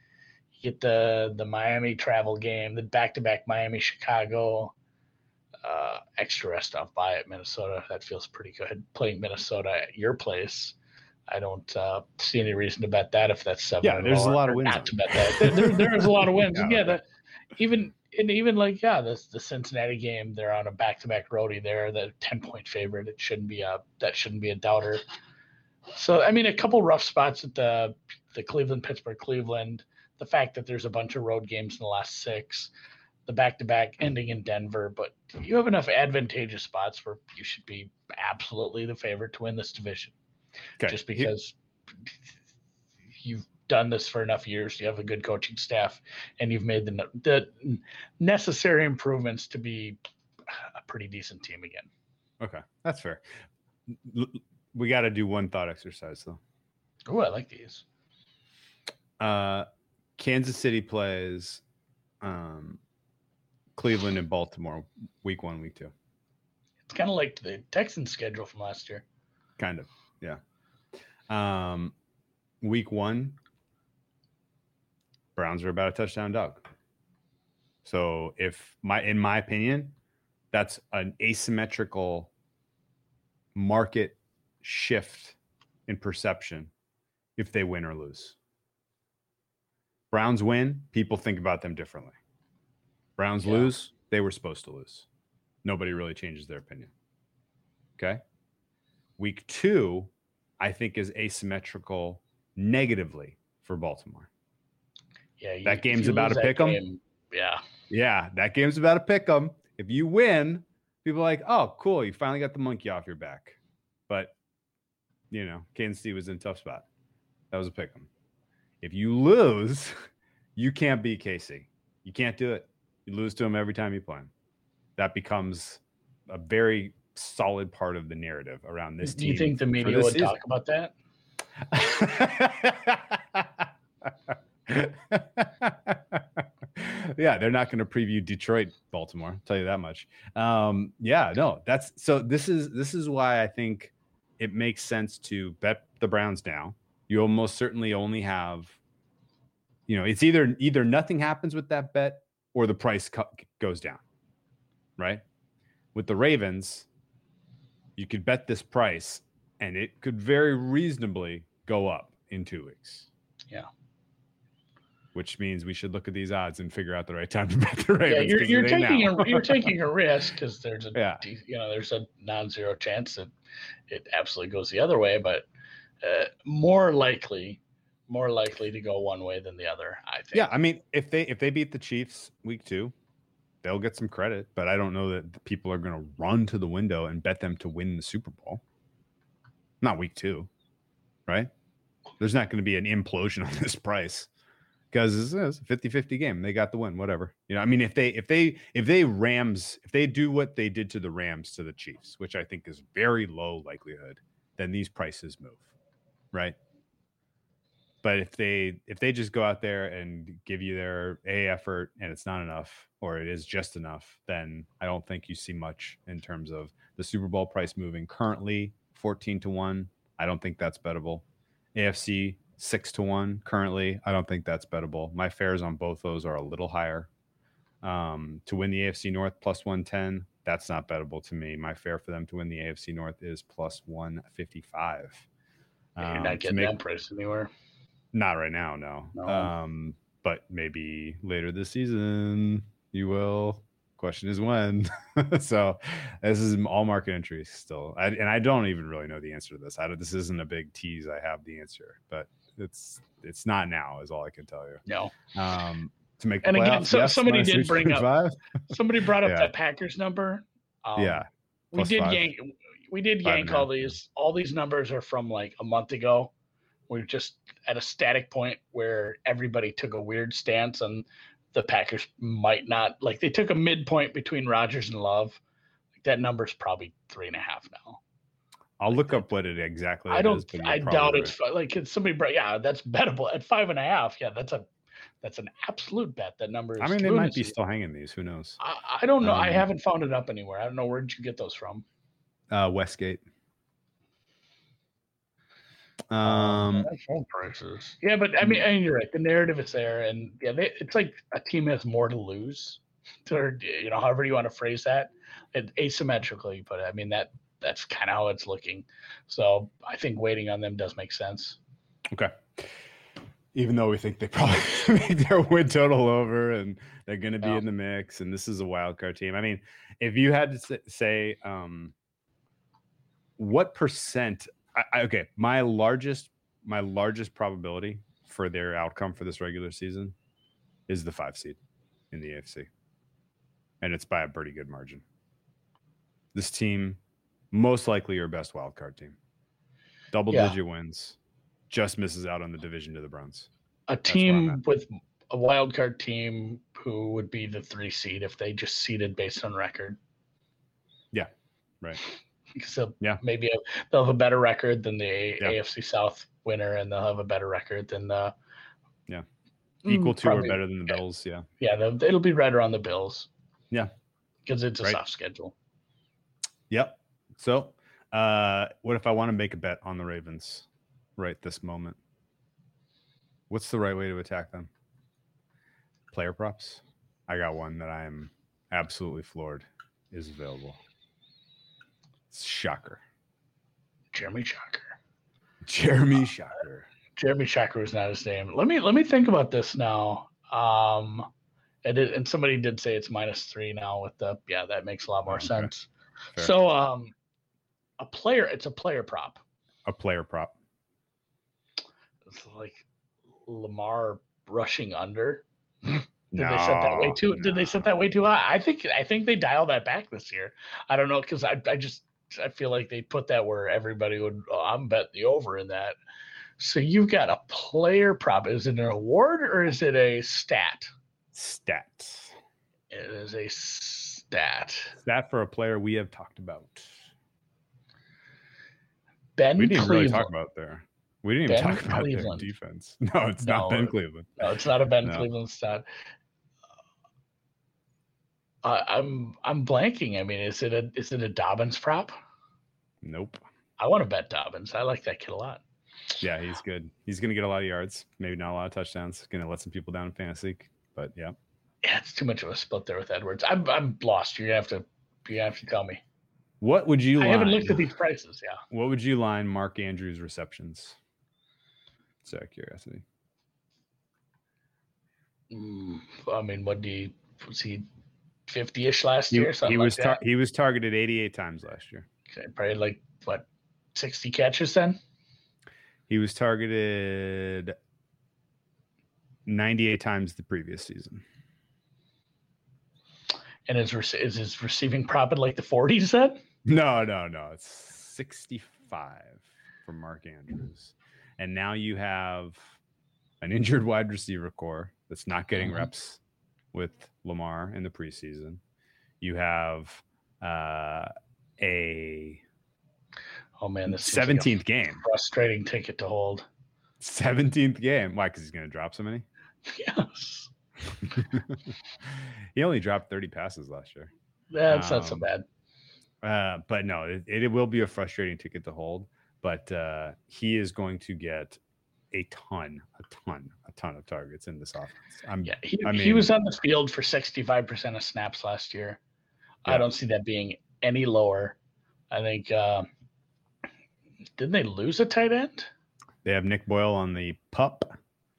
You get the the Miami travel game, the back to back Miami Chicago. Uh, extra rest off by at Minnesota. That feels pretty good. Playing Minnesota at your place. I don't uh, see any reason to bet that if that's seven. Yeah, there's a lot of or wins Not to bet that. There, there is a lot of wins. Yeah. yeah, the, even and even like yeah, this the Cincinnati game. They're on a back to back roadie. They're, the ten point favorite. It shouldn't be a that shouldn't be a doubter. So I mean, a couple rough spots at the the Cleveland, Pittsburgh, Cleveland. The fact that there's a bunch of road games in the last six, the back to back ending in Denver, but you have enough advantageous spots where you should be absolutely the favorite to win this division Okay. just because you've done this for enough years. You have a good coaching staff, and you've made the the necessary improvements to be a pretty decent team again. Okay, that's fair. We got to do one thought exercise though. Oh, I like these. Uh, Kansas City plays um, Cleveland and Baltimore week one, week two. It's kind of like the Texans schedule from last year. Kind of, yeah. Um, week one, Browns are about a touchdown dog. So if my, in my opinion, that's an asymmetrical market shift in perception if they win or lose. Browns win, people think about them differently. Browns Yeah. lose, they were supposed to lose. Nobody really changes their opinion. Okay. Week two, I think, is asymmetrical negatively for Baltimore. Yeah, you, That game's about to pick 'em. game, Yeah, Yeah, that game's about to pick them. If you win, people are like, oh, cool, you finally got the monkey off your back. But, you know, Kansas City was in a tough spot. That was a pick 'em. If you lose, you can't beat KC. You can't do it. You lose to them every time you play them. That becomes a very solid part of the narrative around this do team. you think the media would season. talk about that? yeah, they're not going to preview Detroit, Baltimore. I'll tell you that much. Um, yeah, no, that's so. This is this is why I think it makes sense to bet the Browns now. You almost certainly only have, you know, it's either either nothing happens with that bet or the price goes down, right? With the Ravens, you could bet this price and it could very reasonably go up in two weeks. Yeah. Which means we should look at these odds and figure out the right time to bet the Ravens. Yeah, you're, you're taking a you're taking a risk because there's a Yeah. you know there's a non-zero chance that it absolutely goes the other way, but uh, more likely more likely to go one way than the other. I think. Yeah, I mean, if they if they beat the Chiefs week two, they'll get some credit. But I don't know that people are going to run to the window and bet them to win the Super Bowl. Not week two, right? There's not going to be an implosion on this price because it's eh, a 50-50 game. They got the win, whatever. You know, I mean, if they if they if they Rams if they do what they did to the Rams to the Chiefs, which I think is very low likelihood, then these prices move, right? but if they if they just go out there and give you their a effort and it's not enough or it is just enough then i don't think you see much in terms of the super bowl price moving currently 14 to 1 i don't think that's bettable afc 6 to 1 currently i don't think that's bettable my fares on both those are a little higher um, to win the afc north plus 110 that's not bettable to me my fare for them to win the afc north is plus 155 you're Um, not to getting make- that price anywhere. Not right now, no. No. Um, but maybe later this season you will. Question is when. so this is all market entry still, I, and I don't even really know the answer to this. I this isn't a big tease. I have the answer, but it's it's not now. Is all I can tell you. No. Um, to make the And again, so- yes, somebody did bring up- Somebody brought up Yeah. that Packers number. Um, yeah, we did five. yank. We did Five yank all these. All these numbers are from like a month ago. We're just at a static point where everybody took a weird stance, and the Packers might not like. They took a midpoint between Rodgers and Love. Like that number's probably three and a half now. I'll look up what it exactly. I don't. is, I doubt probably it's like it's somebody. brought- Yeah, that's bettable at five and a half. Yeah, that's a that's an absolute bet. That number. Is. I mean, they might be still hanging these. Who knows? I, I don't know. I Um, haven't found it up anywhere. I don't know where'd you get those from. Uh, Westgate. Um, phone prices. Yeah, but I mean, I mean, you're right. The narrative is there, and yeah, they, it's like a team has more to lose, or you know, however you want to phrase that, it, asymmetrically. But I mean that that's kind of how it's looking. So I think waiting on them does make sense. Okay. Even though we think they probably make their win total over and they're going to be in the mix, and this is a wild card team. I mean, if you had to say, um, what percent? I, I, okay, my largest, my largest probability for their outcome for this regular season is the five seed in the AFC, and it's by a pretty good margin. This team, most likely, your best wild card team, double Yeah. digit wins just misses out on the division to the Browns. A team with a wild card team who would be the three seed if they just seeded based on record. Yeah, right. Because they'll, Yeah. maybe they'll have a better record than the Yeah. AFC South winner, and they'll have a better record than the Yeah. Mm, Equal to or better than the Bills. Yeah. Yeah, it'll be right around the Bills. Yeah. because it's a Right. soft schedule. Yep. So, uh, what if I want to make a bet on the Ravens right this moment? What's the right way to attack them? Player props. I got one that I am absolutely floored is available. It's shocker. Jeremy Shocker. Jeremy Shocker. Jeremy Shocker was not his name. Let me let me think about this now. Um, and it, and somebody did say it's minus three now with the yeah that makes a lot more Okay. sense. So um, a player it's a player prop. A player prop. It's like Lamar rushing under. Did they set that way No, too? Did they set that way too high? I think I think they dial that back this year. I don't know because I I just I feel like they put that where everybody would. Oh, I'm bet the over in that. So you've got a player prop. Is it an award or is it a stat? Stat. It is a stat. That for a player we have talked about. Ben We didn't Cleveland. really talk about their. We didn't even Ben talk about Cleveland. their defense. No, it's not Ben Cleveland. No, it's not a Ben No. Cleveland stat. Uh, I'm I'm blanking. I mean, is it a is it a Dobbins prop? Nope. I want to bet Dobbins. I like that kid a lot. Yeah, he's good. He's going to get a lot of yards, maybe not a lot of touchdowns. Going to let some people down in fantasy, but yeah. Yeah, it's too much of a split there with Edwards. I'm I'm lost. You're gonna have to you have to tell me. What would you I line? haven't looked at these prices. Yeah, What would you line Mark Andrews receptions? Just out of curiosity. Mm, I mean, what do you was he fifty ish last He, year? he was like tar- that? he was targeted 88 times last year. Okay, probably like what sixty catches then. He was targeted 98 times the previous season. And is is his receiving prop at like the forties then? No, no, no. It's 65 for Mark Andrews. And now you have an injured wide receiver core that's not getting Mhm. reps with Lamar in the preseason. You have uh, a Oh man, this seems like 17th game. frustrating ticket to hold. 17th game. Why? Because he's going to drop so many? Yes, he only dropped 30 passes last year. that's not so Um, bad. Uh, but no, it, it will be a frustrating ticket to hold. But uh, he is going to get a ton, a ton, a ton of targets in this offense. I'm, Yeah, he, I he was on the field for sixty five percent of snaps last year. I don't see that being any lower. I think. Uh, didn't they lose a tight end? They have Nick Boyle on the pup,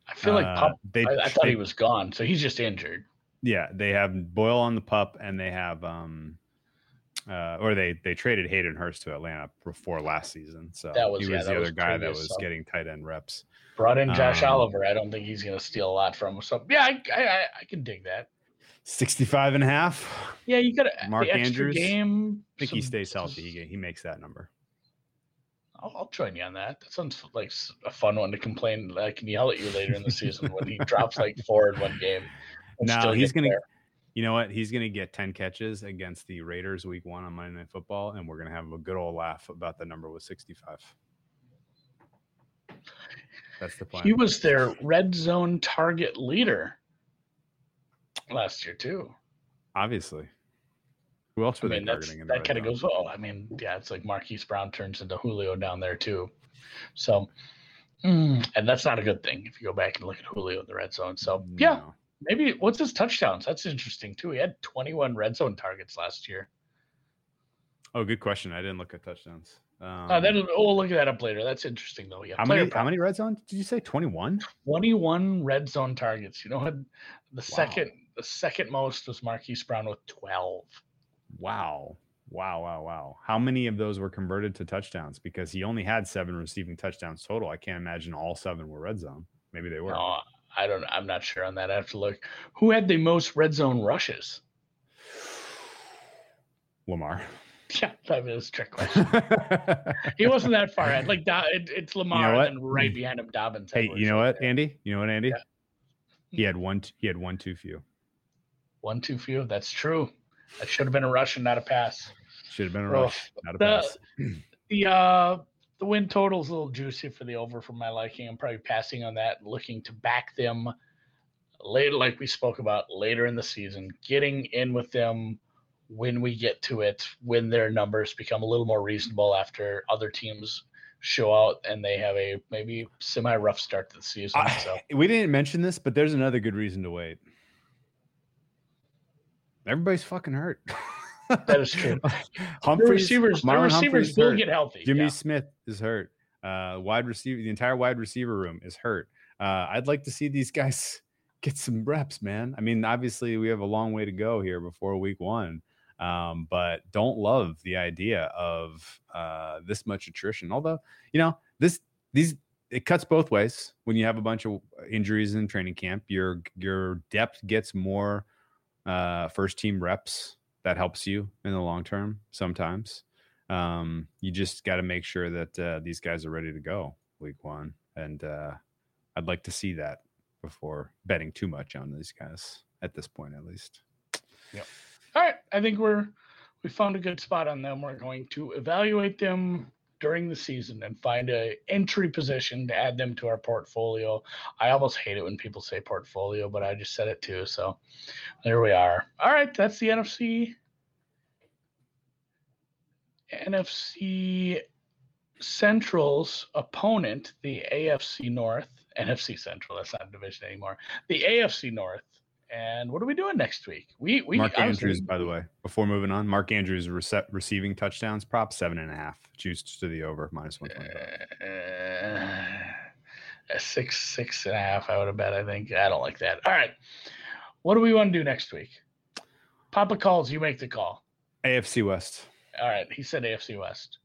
I feel like Uh, Pup. they, I, I thought they- he was gone, so he's just injured. Yeah, they have Boyle on the pup, and they have um, uh, or they they traded Hayden Hurst to Atlanta before last season. So That was- he yeah, was that the was other guy that was getting tight end reps. Brought in Josh Um, Oliver. I don't think he's going to steal a lot from him. So yeah, I, I, I- can dig that. 65 and a half. Yeah, you got Mark Andrews, game. I think he stays healthy. He, he makes that number. I'll, I'll join you on that. That sounds like a fun one to complain. I can yell at you later in the season when he drops like four in one game. No, he's gonna. there. You know what? He's gonna get 10 catches against the Raiders week one on Monday Night Football, and we're gonna have a good old laugh about the number with 65. That's the plan. He was their red zone target leader last year too. obviously. Who else were I mean, they targeting? in that kind of goes. Oh, I mean, yeah, it's like Marquise Brown turns into Julio down there too. So, mm, and that's not a good thing if you go back and look at Julio in the red zone. So, yeah, No. Maybe what's his touchdowns? That's interesting too. He had 21 red zone targets last year. Oh, good question. I didn't look at touchdowns. Um, uh, then we'll look at that up later. That's interesting though. Yeah, how many? How many red zones did you say? 21. 21 red zone targets. You know what? The second, the second most was Marquise Brown with 12. Wow. Wow. Wow. Wow. How many of those were converted to touchdowns? Because he only had seven receiving touchdowns total. I can't imagine all seven were red zone. Maybe they were. No, I don't. I'm not sure on that. I have to look. Who had the most red zone rushes? Lamar. Yeah, that was a trick question. he wasn't that far ahead. Like it, it's Lamar, what? and then right behind him, Dobbins. hey, Edwards you know what. Andy? You know what, Andy? Yeah. He had one. He had one too few. One too few. That's true. That should have been a rush and not a pass. Should have been a Oh, rush, not a the- pass. The uh the win total's a little juicy for the over for my liking. I'm probably passing on that, and looking to back them later, like we spoke about later in the season, getting in with them when we get to it, when their numbers become a little more reasonable after other teams show out and they have a maybe semi rough start to the season. I- so we didn't mention this, but there's another good reason to wait. Everybody's fucking hurt. That is true. the Humphreys, receivers, the receivers Humphrey's will hurt. get healthy. Jimmy yeah. Smith is hurt. Uh, wide receiver, the entire wide receiver room is hurt. Uh, I'd like to see these guys get some reps, man. I mean, obviously, we have a long way to go here before week one, um, but don't love the idea of uh, this much attrition. Although, you know, this these it cuts both ways. When you have a bunch of injuries in training camp, your your depth gets more uh, first team reps. That helps you in the long term sometimes um, you just got to make sure that uh, these guys are ready to go week one. And uh, I'd like to see that before betting too much on these guys at this point, at least. Yeah, all right, I think we're we found a good spot on them. We're going to evaluate them during the season and find a entry position to add them to our portfolio. I almost hate it when people say portfolio, but I just said it too. So there we are. All right, that's the NFC NFC Central's opponent, the AFC North, NFC Central. That's not a division anymore. The AFC North. And what are we doing next week? We we Mark Andrews, by the way, before moving on, Mark Andrews rece- receiving touchdowns prop seven and a half. Choose to the over minus one twenty five. Uh, six, six and a half. I would have bet. I think I don't like that. All right, what do we want to do next week? Papa calls. You make the call. AFC West. All right. He said AFC West.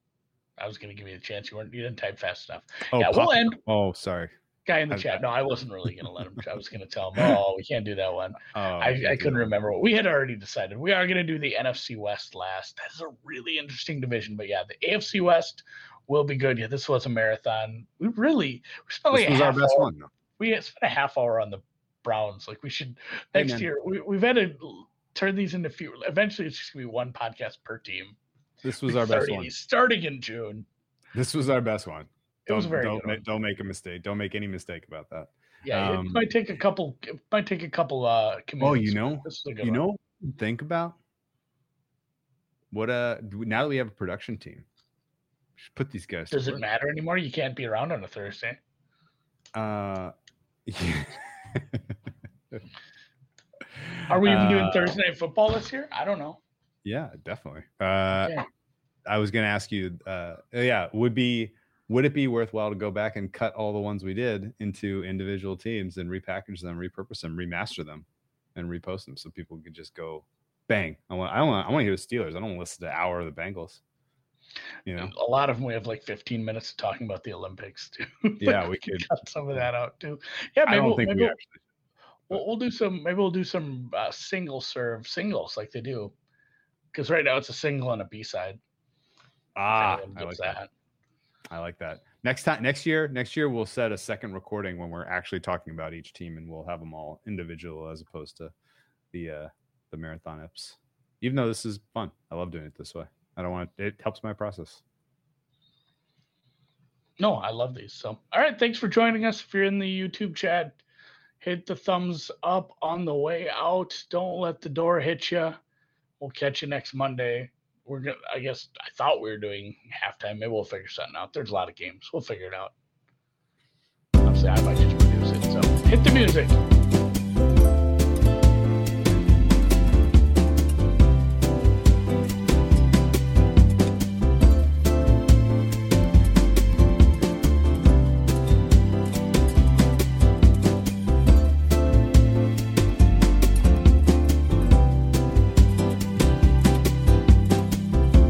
I was going to give you the chance. You weren't. You didn't type fast enough. Oh, yeah, we'll Papa- end. Oh, sorry. Guy in the chat. No, I wasn't really going to let him. I was going to tell him. Oh, we can't do that one. Oh, I, I couldn't remember. What we had already decided we are going to do the NFC West last. That's a really interesting division. But yeah, the AFC West will be good. Yeah, this was a marathon. We really we spent This a was our half best hour. one. though. We spent a half hour on the Browns. Like we should next man. year. We, we've had to turn these into few. Eventually, it's just gonna be one podcast per team. This was our best one. Starting in June. This was our best one. It was a Don't- very don't, good. don't make a mistake. Don't make any mistake about that. Yeah, um, it might take a couple. It might take a couple. uh Oh, you know, this is a good you one. know, think about what uh now that we have a production team, should put these guys. to Does it work. matter anymore? You can't be around on a Thursday. Uh, yeah. Are we even doing Uh, Thursday night football this year? I don't know. Yeah, definitely. Uh, Okay. I was gonna ask you. Uh, yeah, would be would it be worthwhile to go back and cut all the ones we did into individual teams and repackage them, repurpose them, remaster them, and repost them so people could just go bang. I want I want I want to hear the Steelers. I don't want to listen to hour of the Bengals. You know, a lot of them we have like 15 minutes of talking about the Olympics too. yeah, we could cut some of that out too. Yeah, maybe I don't we'll, think maybe we we'll, actually. we'll, we'll do some. Maybe we'll do some uh, single serve singles like they do, because right now it's a single and a B side. Ah, I like that. I like that. Next time, next year, next year we'll set a second recording when we're actually talking about each team, and we'll have them all individual as opposed to the uh the marathon eps. Even though this is fun, I love doing it this way. I don't want it. It helps my process. No, I love these. So, all right, thanks for joining us. If you're in the YouTube chat, hit the thumbs up on the way out. Don't let the door hit you. We'll catch you next Monday. We're gonna. I guess I thought we were doing halftime. Maybe we'll figure something out. There's a lot of games. We'll figure it out. Obviously, I might just produce it. So hit the music.